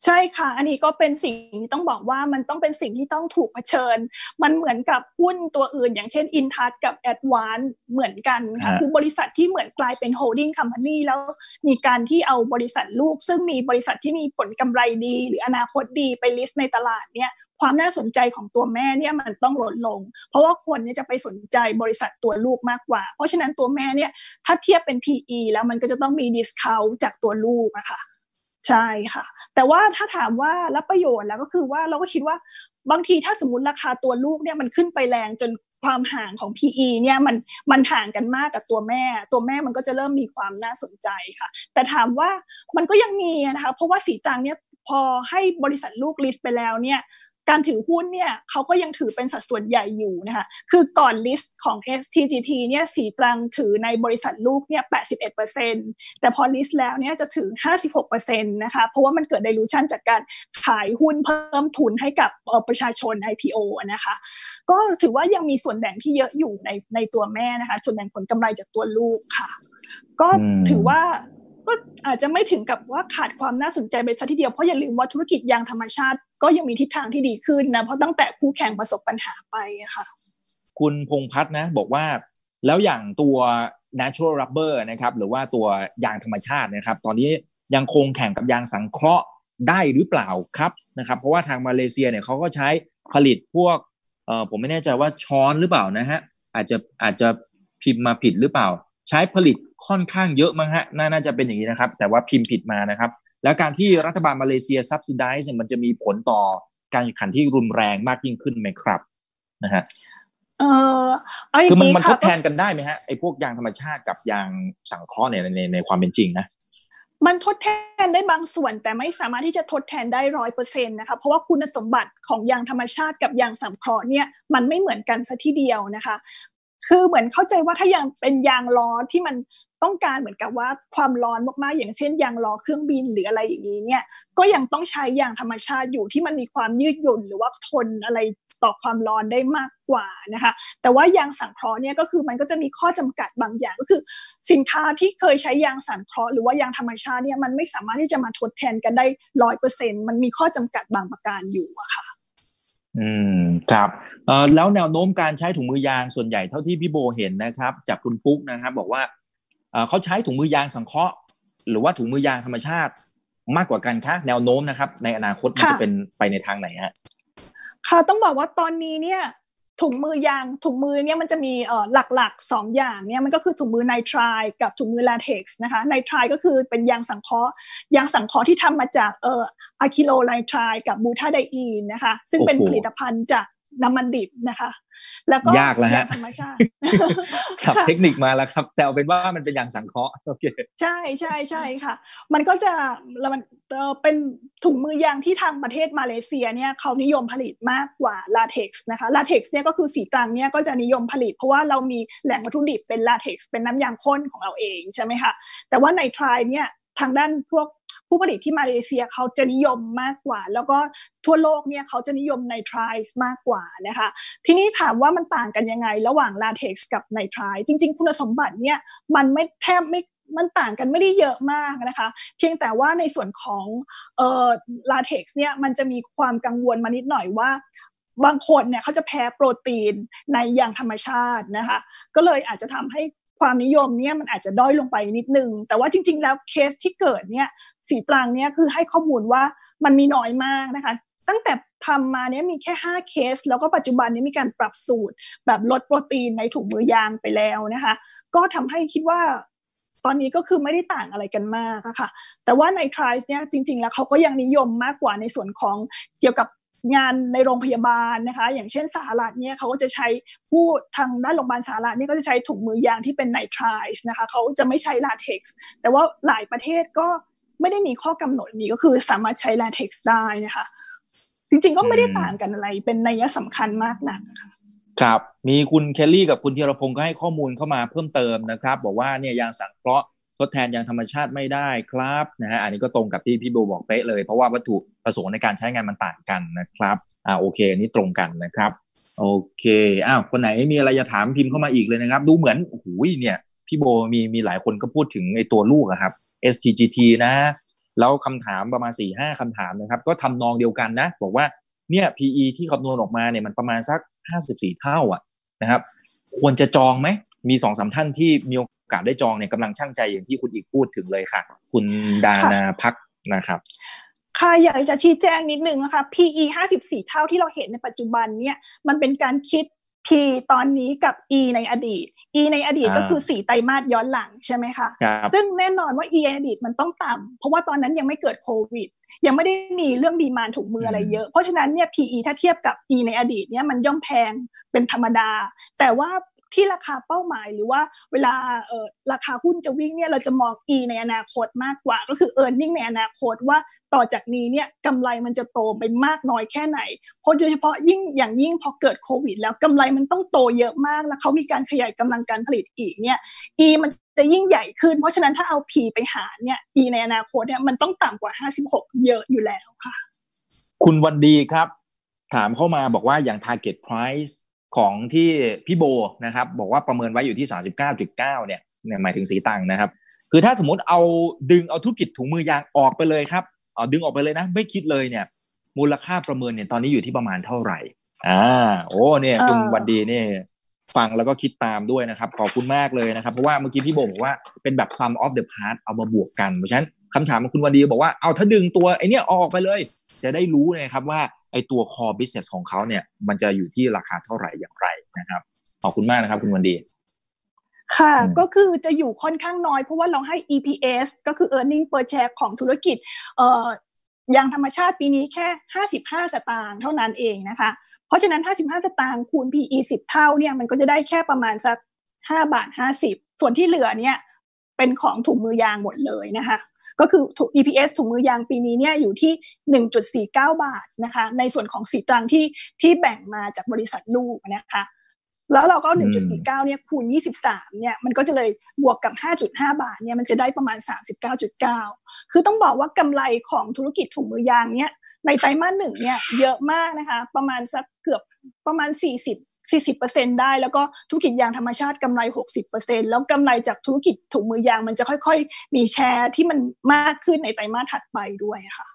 ใช่ค่ะ อันนี้ก็เป็นสิ่งที่ต้องบอกว่ามันต้องเป็นสิ่งที่ต้องถูกเผชิญ มันเหมือนกับหุ้นตัวอื่น อย่างเช่นอินทัชกับแอดวานซ์เหมือนกันค่ะคือบริษัทที่เหมือนกลายเป็น holding company แล้วมีการที่เอาบริษัทลูก ซึ่งมีบริษัทที่มีผลกำไรดี หรืออนาคตดีไป list ในตลาดเนี่ย ความน่าสนใจของตัวแม่เนี่ยมันต้องลดลง เพราะว่าคนเนี่ยจะไปสนใจบริษัทตัวลูกมากกว่า เพราะฉะนั้นตัวแม่เนี่ยถ้าเทียบเป็น PE แล้วมันก็จะต้องมี discount จากตัวลูกอะค่ะใช่ค่ะ แต่ว่าถ้าถามว่ารับประโยชน์แล้วก็คือว่าเราก็คิดว่าบางทีถ้าสมมติราคาตัวลูกเนี่ยมันขึ้นไปแรงจนความห่างของ PE เนี่ยมันมันห่างกันมากกับตัวแม่ ตัวแม่มันก็จะเริ่มมีความน่าสนใจค่ะ แต่ถามว่ามันก็ยังมีนะคะเพราะว่าศรีตรังเนี่ย พอให้บริษัทลูก list ไปแล้วเนี่ยการถือหุ้นเนี่ยเขาก็ยังถือเป็นสัดส่วนใหญ่อยู่นะคะ คือก่อน list ของ STGT เนี่ยศรีตรังถือในบริษัทลูกเนี่ย 81%แต่พอลิสต์แล้วเนี่ยจะถือ56%นะคะ เพราะว่ามันเกิด dilution จากการขายหุ้นเพิ่มทุนให้กับประชาชน IPO นะคะ ก็ถือว่ายังมีส่วนแบ่งที่เยอะอยู่ในในตัวแม่นะคะ ส่วนแบ่งผลกำไรจากตัวลูกค่ะ ก็ถือว่า ก็อาจจะไม่ถึงกับว่าขาดความน่าสนใจไปซะทีเดียวเพราะอย่าลืมว่าธุรกิจยางธรรมชาติ ก็ยังมีทิศทางที่ดีขึ้นนะเพราะตั้งแต่คู่แข่งประสบปัญหาไปค่ะ คุณพงพัฒนะบอกว่า แล้วอย่างตัว natural rubber นะครับ หรือว่าตัวยางธรรมชาตินะครับ ตอนนี้ยังคงแข่งกับยางสังเคราะห์ได้หรือเปล่าครับนะครับ เพราะว่าทางมาเลเซียเนี่ยเขาก็ใช้ผลิตพวกเออผมไม่แน่ใจว่าช้อนหรือเปล่านะฮะอาจจะอาจจะพิมพ์มาผิดหรือเปล่า ใช้ผลิตค่อนข้างเยอะมั้งฮะน่าจะเป็นอย่างนี้นะครับ แต่ว่าพิมพ์ผิดมานะครับ แล้วการที่รัฐบาลมาเลเซียซับซิไดซ์มันจะมีผลต่อการแข่งขันที่รุนแรงมากยิ่งขึ้นไหมครับนะฮะเออคือมันมันทดแทนกันได้ไหมฮะไอ้พวกยางธรรมชาติกับยางสังเคราะห์เนี่ยในในความเป็นจริงนะมันทดแทนได้บางส่วน แต่ไม่สามารถที่จะทดแทนได้ร้อยเปอร์เซ็นต์นะคะเพราะว่าคุณสมบัติของยางธรรมชาติกับยางสังเคราะห์เนี่ยมันไม่เหมือนกันซะทีเดียวนะคะ คือเหมือนเข้าใจว่าถ้ายางเป็นยางล้อที่มันต้องการเหมือนกับว่าความร้อนมากๆ อย่างเช่นยางล้อเครื่องบินหรืออะไรอย่างนี้เนี่ยก็ยังต้องใช้ยางธรรมชาติอยู่ที่มันมีความยืดหยุ่นหรือว่าทนอะไรต่อความร้อนได้มากกว่านะคะแต่ว่ายางสังเคราะห์เนี่ยก็คือมันก็จะมีข้อจำกัดบางอย่างก็คือ สินค้าที่เคยใช้ยางสังเคราะห์หรือว่ายางธรรมชาติเนี่ยมันไม่สามารถที่จะมาทดแทนกันได้ร้อยเปอร์เซ็นต์มันมีข้อจำกัดบางประการอยู่อะค่ะ อืมครับเอ่อแล้วแนวโน้มการใช้ถุงมือยางส่วนใหญ่เท่าที่พี่โบเห็นนะครับ จากคุณปุ๊กนะครับ บอกว่าเขาใช้ถุงมือยางสังเคราะห์ หรือว่าถุงมือยางธรรมชาติ มากกว่ากันคะแนวโน้มนะครับ ในอนาคตมันจะเป็นไปในทางไหนฮะค่ะต้องบอกว่าตอนนี้เนี่ย ถุงมือยางถุงมือเนี่ยมันจะมีเอ่อหลักๆสองอย่างเนี่ยมันก็คือถุงมือไนทรายกับถุงมือลาเท็กซ์นะคะไนทรายก็คือเป็นยางสังเคราะห์ยางสังเคราะห์ที่ทำมาจากเอ่ออะคิโลไนทรายกับบูทาไดอีนนะคะซึ่งเป็นผลิตภัณฑ์จากน้ำมันดิบนะคะ แล้วก็ยากแล้วฮะธรรมชาติศัพท์เทคนิคมาแล้วครับ แต่เอาเป็นว่ามันเป็นอย่างสังเคราะห์โอเคใช่ใช่ใช่ค่ะ มันก็จะแล้วมันเป็นถุงมือยางที่ทางประเทศมาเลเซียเนี่ยเขานิยมผลิตมากกว่าลาเท็กซ์นะคะลาเท็กซ์เนี่ยก็คือศรีตรังเนี่ยก็จะนิยมผลิต เพราะว่าเรามีแหล่งวัตถุดิบเป็นลาเท็กซ์เป็นน้ำยางข้นของเราเองใช่ไหมคะแต่ว่า nitrile เนี่ยทางด้านพวก ผู้ผลิตที่มาเลเซียเขาจะนิยมมากกว่า แล้วก็ทั่วโลกเนี่ยเขาจะนิยม nitrile มากกว่านะคะทีนี้ถามว่ามันต่างกันยังไง ระหว่างลาเท็กซ์กับ nitrile จริง ๆ คุณสมบัติเนี่ยมันไม่แทบไม่มันต่างกันไม่ได้เยอะมากนะคะ เพียงแต่ว่าในส่วนของเออลาเท็กซ์เนี่ยมันจะมีความกังวลมานิดหน่อยว่าบางคนเนี่ยเขาจะแพ้โปรตีนในอย่างธรรมชาตินะคะ ก็เลยอาจจะทำให้ ความนิยมเนี่ยมันอาจจะด้อยลงไปนิดนึง แต่ว่าจริง ๆ แล้วเคสที่เกิดเนี่ยสีตรังเนี่ยคือให้ข้อมูลว่ามันมีน้อยมากนะคะ ตั้งแต่ทำมาเนี่ยมีแค่ 5 เคส แล้วก็ปัจจุบันนี้มีการปรับสูตร แบบลดโปรตีนในถุงมือยางไปแล้วนะคะ ก็ทำให้คิดว่าตอนนี้ก็คือไม่ได้ต่างอะไรกันมากค่ะ แต่ว่าในทริสเนี่ยจริง ๆ แล้วเขาก็ยังนิยมมากกว่าในส่วนของเกี่ยวกับ งานในโรงพยาบาลนะคะ อย่างเช่นสหรัฐเนี่ยเขาก็จะใช้ผู้ทางด้านโรงพยาบาลสหรัฐนี่ก็จะใช้ถุงมือยางที่เป็นไนทริสนะคะเขาจะไม่ใช้ลาเท็กซ์แต่ว่าหลายประเทศก็ไม่ได้มีข้อกำหนดนี้ก็คือสามารถใช้ลาเท็กซ์ได้นะคะจริงๆก็ไม่ได้ต่างกันอะไร เป็นนัยสำคัญมากนักครับ มีคุณเคลลี่กับคุณธีรพงศ์ก็ให้ข้อมูลเข้ามาเพิ่มเติมนะครับ บอกว่าเนี่ยยางสังเคราะห์ ทดแทนยางธรรมชาติไม่ได้ครับนะฮะอันนี้ก็ตรงกับที่พี่โบบอกเป๊ะเลย เพราะว่าวัตถุประสงค์ในการใช้งานมันต่างกันนะครับอ่าโอเคอันนี้ตรงกันนะครับโอเคอ้าวคนไหนมีอะไรจะถามพิมพ์เข้ามาอีกเลยนะครับ ดูเหมือนโอ้โหเนี่ยพี่โบมีมีหลายคนก็พูดถึงไอตัวลูกอะครับ STGT นะ แล้วคำถามประมาณ4ี่ห้าคำถามนะครับ ก็ทำนองเดียวกันนะ บอกว่าเนี่ย PE ที่คำนวณออกมาเนี่ยมันประมาณสัก 54 เท่าอะนะครับ ควรจะจองไหม มีสองสาท่านที่มีโอกาสได้จองเนี่ยกำลังช่างใจอย่างที่คุณอีกพูดถึงเลยค่ะ คุณดานาพักนะครับค่ะอยากจะชี้แจงนิดนึงนะคะ PE 54 เท่าที่เราเห็นในปัจจุบันเนี่ยมันเป็นการคิด P ตอนนี้กับ E ในอดีต E ในอดีตก็คือสี่ไตรมาสย้อนหลังใช่ไหมคะ ซึ่งแน่นอนว่า E ในอดีตมันต้องต่ำเพราะว่าตอนนั้นยังไม่เกิดโควิด ยังไม่ได้มีเรื่องดีมานถูกมืออะไรเยอะ เพราะฉะนั้นเนี่ย PE ถ้าเทียบกับ E ในอดีตเนี่ยมันย่อมแพงเป็นธรรมดา แต่ว่า ที่ราคาเป้าหมายหรือว่าเวลาเออราคาหุ้นจะวิ่งเนี่ยเราจะมอง E ในอนาคตมากกว่า ก็คือ e a r n i n g ในอนาคตว่าต่อจากนี้เนี่ยกำไรมันจะโตไปมากน้อยแค่ไหน เพราะโดยเฉพาะยิ่งอย่างยิ่งพอเกิดโควิด แล้วกำไรมันต้องโตเยอะมาก แล้วเขามีการขยายกำลังการผลิตอีกเนี่ย E มันจะยิ่งใหญ่ขึ้น เพราะฉะนั้นถ้าเอา P ไปหารเนี่ย E ในอนาคตเนี่ยมันต้องต่ำกว่า 56 เยอะอยู่แล้วค่ะ คุณวันดีครับ ถามเข้ามาบอกว่าอย่าง target price ของที่พี่โบนะครับ บอกว่าประเมินไว้อยู่ที่ 39.9เนี่ยเนี่ยหมายถึงสีตังนะครับ คือถ้าสมมติเอาดึงเอาธุรกิจถุงมือยางออกไปเลยครับเอาดึงออกไปเลยนะ ไม่คิดเลยเนี่ย มูลค่าประเมินเนี่ยตอนนี้อยู่ที่ประมาณเท่าไหร่อ่าโอ้เนี่ยคุณวันดีเนี่ยฟังแล้วก็คิดตามด้วยนะครับ ขอบคุณมากเลยนะครับ เพราะว่าเมื่อกี้พี่โบบอกว่าเป็นแบบ sum of the part เอามาบวกกัน เพราะฉะนั้นคำถามของคุณวันดีบอกว่าเอาถ้าดึงตัวไอเนี้ยออกไปเลย จะได้รู้นะครับว่า ไอตัว core business ของเขาเนี่ย มันจะอยู่ที่ราคาเท่าไหร่อย่างไรนะครับขอบคุณมากนะครับ คุณวันดี ค่ะ ก็คือจะอยู่ค่อนข้างน้อย เพราะว่าเราให้ EPS ก็คือ earning per share ของธุรกิจเอ่อยางธรรมชาติปีนี้แค่ 55 สตางค์เท่านั้นเองนะคะ เพราะฉะนั้น 55 สตางค์คูณ PE 10 เท่าเนี่ยมันก็จะได้แค่ประมาณสัก5บาท50 ส่วนที่เหลือเนี่ยเป็นของถุงมือยางหมดเลยนะคะ ก็คือ EPS ถุงมือยางปีนี้เนี่ยอยู่ที่ 1.49 บาทนะคะในส่วนของสีตรังที่ที่แบ่งมาจากบริษัทลูกนะคะแล้วเราก็ 1.49 เนี่ยคูณ 23 เนี่ยมันก็จะเลยบวกกับ 5.5 บาทเนี่ยมันจะได้ประมาณ 39.9 คือต้องบอกว่ากำไรของธุรกิจถุงมือยางเนี่ยในไตรมาสหนึ่งเนี่ยเยอะมากนะคะ ประมาณสักเกือบประมาณ 40 40ได้ แล้วก็ธุรกิจยางธรรมชาติกำไร 60แล้วกำไรจากธุรกิจถุงมือยางมันจะค่อยๆ มีแชร์ที่มันมากขึ้นในไตรมาสถัดไปด้วยค่ะ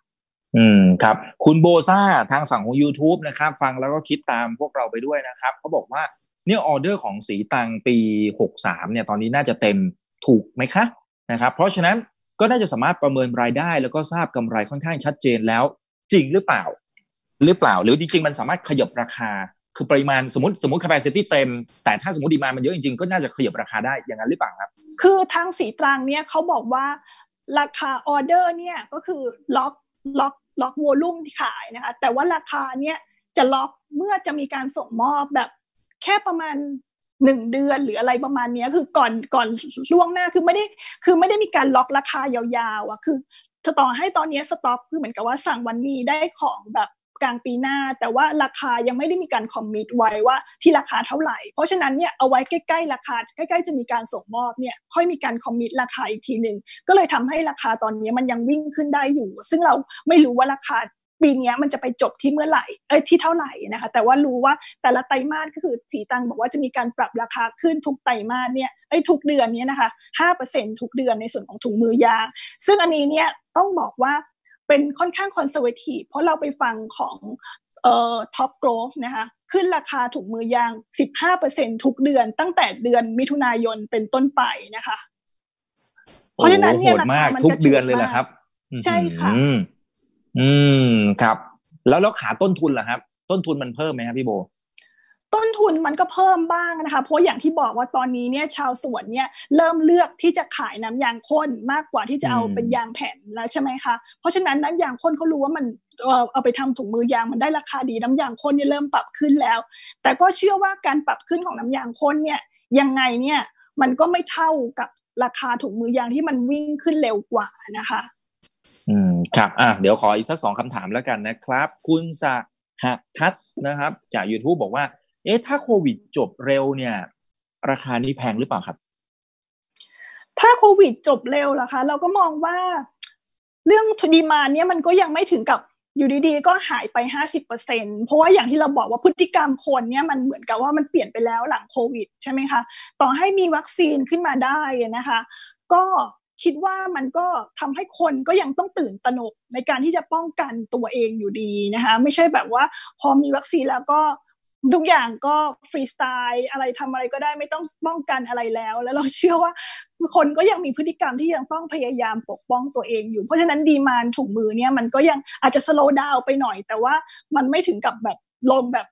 อืมครับคุณโบซ่าทางฝั่งของ YouTube นะครับ ฟังแล้วก็คิดตามพวกเราไปด้วยนะครับเขาบอกว่าเนี่ยออเดอร์ของสีตังปี 63เนี่ยตอนนี้น่าจะเต็มถูกไหมคะนะครับ เพราะฉะนั้นก็น่าจะสามารถประเมินรายได้ แล้วก็ทราบกำไรค่อนข้างชัดเจนแล้ว จริงหรือเปล่า หรือเปล่า หรือจริงๆ มันสามารถขยับราคา คือปริมาณสมมติสมมติ capacity เต็ม แต่ถ้าสมมติดีมามันเยอะจริงๆ ก็น่าจะขยับราคาได้อย่างนั้นหรือเปล่าครับ คือทางศรีตรังเนี่ยเขาบอกว่าราคาออเดอร์เนี่ยก็คือล็อกล็อกล็อก volume ที่ขายนะคะแต่ว่าราคาเนี่ยจะล็อกเมื่อจะมีการส่งมอบแบบแค่ประมาณหนึ่งเดือนหรืออะไรประมาณนี้คือก่อนก่อนล่วงหน้าคือไม่ได้คือไม่ได้มีการล็อกราคายาวๆอะคือต่อให้ตอนนี้สต็อกคือเหมือนกับว่าสั่งวันนี้ได้ของแบบ กลางปีหน้า แต่ว่าราคายังไม่ได้มีการ commit ไว้ว่าที่ราคาเท่าไหร่ เพราะฉะนั้นเนี่ยเอาไว้ใกล้ๆราคาใกล้ๆจะมีการส่งมอบเนี่ยค่อยมีการ commit ราคาอีกทีหนึ่งก็เลยทำให้ราคาตอนนี้มันยังวิ่งขึ้นได้อยู่ ซึ่งเราไม่รู้ว่าราคาปีนี้มันจะไปจบที่เมื่อไหร่ เอ้ยที่เท่าไหร่นะคะ แต่ว่ารู้ว่าแต่ละไตรมาสก็คือศรีตรังบอกว่าจะมีการปรับราคาขึ้นทุกไตรมาสเนี่ย เอ้ยทุกเดือนเนี้ยนะคะห้าเปอร์เซ็นทุกเดือนในส่วนของถุงมือยาง ซึ่งอันนี้เนี่ยต้องบอกว่า เป็นค่อนข้าง conservative เพราะเราไปฟังของเอ่อท็อปโกลฟนะคะขึ้นราคาถุงมือยาง 15%ทุกเดือนตั้งแต่เดือนมิถุนายนเป็นต้นไปนะคะ เพราะฉะนั้นเนี่ยราคามันทุกเดือนเลยแหละครับ ใช่ค่ะอืม ครับ แล้วแล้วขาต้นทุนล่ะครับ ต้นทุนมันเพิ่มไหมครับพี่โบ ต้นทุนมันก็เพิ่มบ้างนะคะ เพราะอย่างที่บอกว่าตอนนี้เนี่ยชาวสวนเนี่ยเริ่มเลือกที่จะขายน้ำยางข้นมากกว่าที่จะเอาเป็นยางแผ่นแล้วใช่ไหมคะ เพราะฉะนั้นน้ำยางข้นเขารู้ว่ามันเอาไปทำถุงมือยางมันได้ราคาดีน้ำยางข้นเนี่ยเริ่มปรับขึ้นแล้ว แต่ก็เชื่อว่าการปรับขึ้นของน้ำยางข้นเนี่ยยังไงเนี่ยมันก็ไม่เท่ากับราคาถุงมือยางที่มันวิ่งขึ้นเร็วกว่านะคะ อืมครับอะเดี๋ยวขออีกสักสองคำถามแล้วกันนะครับ คุณสหทัสนะครับ จาก YouTube บอกว่า เอ๊ะถ้าโควิดจบเร็วเนี่ย ราคานี้แพงหรือเปล่าครับ ถ้าโควิดจบเร็วล่ะคะ เราก็มองว่าเรื่องดีมาเนี่ยมันก็ยังไม่ถึงกับอยู่ดีๆ ก็หายไปห้าสิบเปอร์เซ็นเพราะว่าอย่างที่เราบอกว่าพฤติกรรมคนเนี่ยมันเหมือนกับว่ามันเปลี่ยนไปแล้วหลังโควิดใช่ไหมคะ ต่อให้มีวัคซีนขึ้นมาได้นะคะ ก็คิดว่ามันก็ทำให้คนก็ยังต้องตื่นตระหนกในการที่จะป้องกันตัวเองอยู่ดีนะคะ ไม่ใช่แบบว่าพอมีวัคซีนแล้วก็ ทุกอย่างก็ฟรีสไตล์อะไรทำอะไรก็ได้ไม่ต้องป้องกันอะไรแล้ว แล้วเราเชื่อว่าคนก็ยังมีพฤติกรรมที่ยังต้องพยายามปกป้องตัวเองอยู่ เพราะฉะนั้นดีมานถุงมือเนี่ยมันก็ยังอาจจะสโลว์ดาวไปหน่อย แต่ว่ามันไม่ถึงกับแบบลงแบบ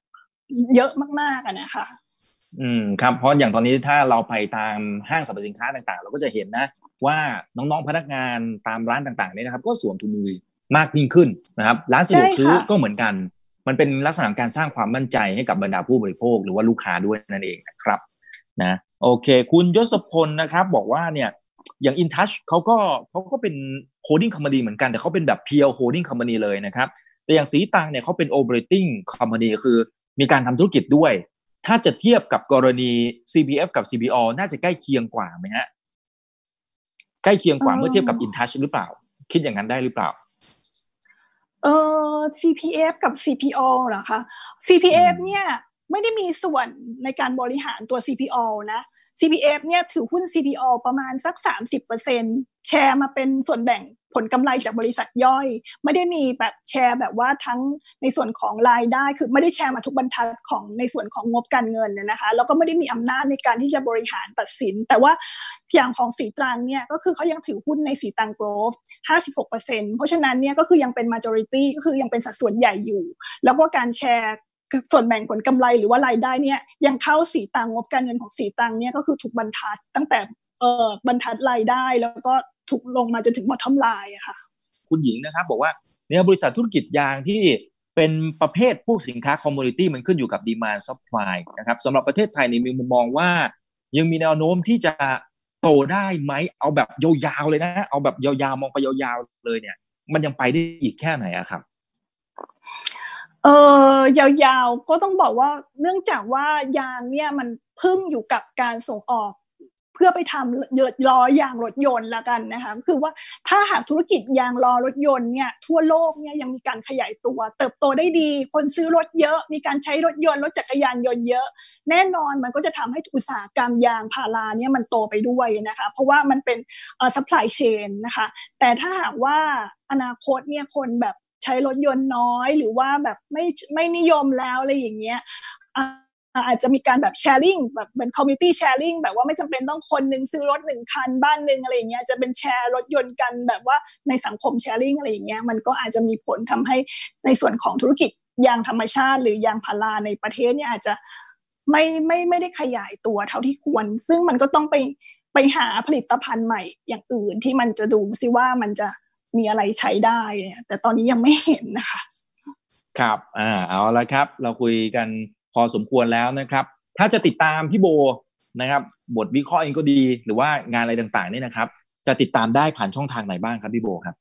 เยอะมากๆนะคะอืมครับเพราะอย่างตอนนี้ถ้าเราไปตามห้างสรรพสินค้าต่างๆ เราก็จะเห็นนะ ว่าน้องๆพนักงานตามร้านต่างๆนี่นะครับ ก็สวมถุงมือมากยิ่งขึ้นนะครับ ร้านสะดวกซื้อก็เหมือนกัน มันเป็นลักษณะการสร้างความมั่นใจให้กับบรรดาผู้บริโภคหรือว่าลูกค้าด้วยนั่นเองนะครับนะโอเค คุณยศพลนะครับบอกว่าเนี่ยอย่าง InTouch เขาก็เขาก็เป็น holding company เหมือนกัน แต่เขาเป็นแบบ pure holding company เลยนะครับ แต่อย่างศรีตรังเนี่ยเขาเป็น operating company คือมีการทำธุรกิจด้วย ถ้าจะเทียบกับกรณี CPF กับ CPALL น่าจะใกล้เคียงกว่าไหมฮะใกล้เคียงกว่าเมื่อเทียบกับ InTouch หรือเปล่า คิดอย่างนั้นได้หรือเปล่า เออ CPF กับ CPO เหรอคะ CPF เนี่ยไม่ได้มีส่วนในการบริหารตัว CPO นะ CPF เนี่ยถือหุ้น CPO ประมาณสัก 30%แชร์มาเป็นส่วนแบ่ง ผลกำไรจากบริษัทย่อย ไม่ได้มีแบบแชร์แบบว่าทั้งในส่วนของรายได้ คือไม่ได้แชร์มาทุกบรรทัดของในส่วนของงบการเงินนะคะแล้วก็ไม่ได้มีอำนาจในการที่จะบริหารตัดสิน แต่ว่าอย่างของศรีตรังเนี่ยก็คือเขายังถือหุ้นในศรีตรังโกลฟส์56%เพราะฉะนั้นเนี่ยก็คือยังเป็น majority ก็คือยังเป็นสัดส่วนใหญ่อยู่ แล้วก็การแชร์ส่วนแบ่งผลกำไรหรือว่ารายได้เนี่ยยังเข้าศรีตรังงบการเงินของศรีตรังเนี่ยก็คือถูกบันทึกตั้งแต่เอ่อบรรทัดรายได้แล้วก็ ถูกลงมาจนถึง bottom line อะค่ะ คุณหญิงนะครับบอกว่าเนี่ยบริษัทธุรกิจยางที่เป็นประเภทพวกสินค้า commodity มันขึ้นอยู่กับ demand supply นะครับสำหรับประเทศไทยนี่มีมุมมองว่า ยังมีแนวโน้มที่จะโตได้ไหมเอาแบบยาวๆเลยนะ เอาแบบยาวๆมองไปยาวๆเลยเนี่ย มันยังไปได้อีกแค่ไหนอะครับเออยาวๆก็ต้องบอกว่าเนื่องจากว่ายางเนี่ยมันพึ่งอยู่กับการส่งออก เพื่อไปทำล้อยางรถยนต์ละกันนะคะคือว่าถ้าหากธุรกิจยางล้อรถยนต์เนี่ยทั่วโลกเนี่ยยังมีการขยายตัว เติบโตได้ดี คนซื้อรถเยอะ มีการใช้รถยนต์รถจักรยานยนต์เยอะ แน่นอนมันก็จะทำให้อุตสาหกรรมยางพาราเนี่ยมันโตไปด้วยนะคะเพราะว่ามันเป็นเอ่อ supply chain นะคะแต่ถ้าหากว่าอนาคตเนี่ยคนแบบใช้รถยนต์น้อย หรือว่าแบบไม่ไม่นิยมแล้วอะไรอย่างเงี้ย อาจจะมีการแบบ sharing แบบเหมือน commission sharing แบบว่าไม่จำเป็นต้องคนหนึ่งซื้อรถหนึ่งคันบ้านหนึ่งอะไรอย่างเงี้ยจะเป็นแชร์รถยนต์กันแบบว่าในสังคม sharing อะไรอย่างเงี้ยมันก็อาจจะมีผลทำให้ในส่วนของธุรกิจยางธรรมชาติ หรือยางพาราในประเทศเนี่ยอาจจะไม่ไม่ไม่ได้ขยายตัวเท่าที่ควร ซึ่งมันก็ต้องไปไปหาผลิตภัณฑ์ใหม่อย่างอื่นที่มันจะดูซิว่ามันจะมีอะไรใช้ได้แต่ตอนนี้ยังไม่เห็นนะคะ ครับอ่าเอาละครับ เราคุยกัน พอสมควรแล้วนะครับ ถ้าจะติดตามพี่โบนะครับบทวิเคราะห์เองก็ดี หรือว่างานอะไรต่างๆนี่นะครับ จะติดตามได้ผ่านช่องทางไหนบ้างครับพี่โบครับ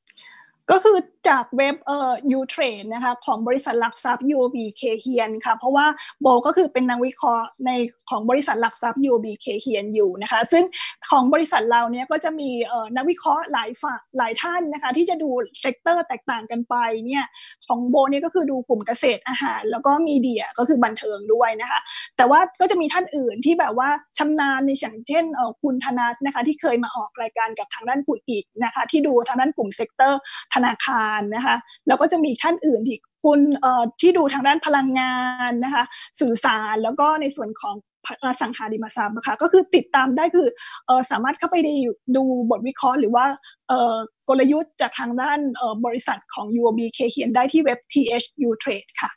ก็คือจากเว็บเอ่อ UTRADE นะคะของบริษัทหลักทรัพย์ UOB Kay Hian ค่ะ เพราะว่าโบก็คือเป็นนักวิเคราะห์ในของบริษัทหลักทรัพย์ UOB Kay Hian อยู่นะคะ ซึ่งของบริษัทเราเนี้ยก็จะมีเอ่อนักวิเคราะห์หลายฝ่ายหลายท่านนะคะ ที่จะดู sector แตกต่างกันไปเนี่ยของโบเนี่ยก็คือดูกลุ่มเกษตรอาหาร แล้วก็ media ก็คือบันเทิงด้วยนะคะ แต่ว่าก็จะมีท่านอื่นที่แบบว่าชำนาญในอย่างเช่นเอ่อคุณธนัทนะคะที่เคยมาออกรายการกับทางด้านคุณอีกนะคะ ที่ดูทางด้านกลุ่ม sectorธนาคารนะคะแล้วก็จะมีท่านอื่นที่คุณที่ดูทางด้านพลังงานนะคะสื่อสารแล้วก็ในส่วนของสังหาริมทรัพย์นะคะก็คือติดตามได้คือสามารถเข้าไปดูบทวิเคราะห์ หรือว่ากลยุทธ์จากทางด้านบริษัทของ UOB เคเขียนได้ที่เว็บ THU Trade ค่ะ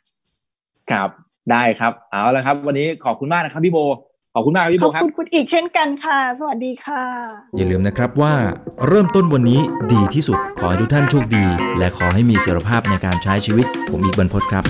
ครับได้ครับ เอาละครับ วันนี้ขอบคุณมากนะครับพี่โบ ขอบคุณมากพี่โบครับ ขอบคุณคุณอีกเช่นกันค่ะ สวัสดีค่ะ อย่าลืมนะครับว่าเริ่มต้นวันนี้ดีที่สุด ขอให้ทุกท่านโชคดี และขอให้มีเสรีภาพในการใช้ชีวิต ผมอีกบรรพศครับ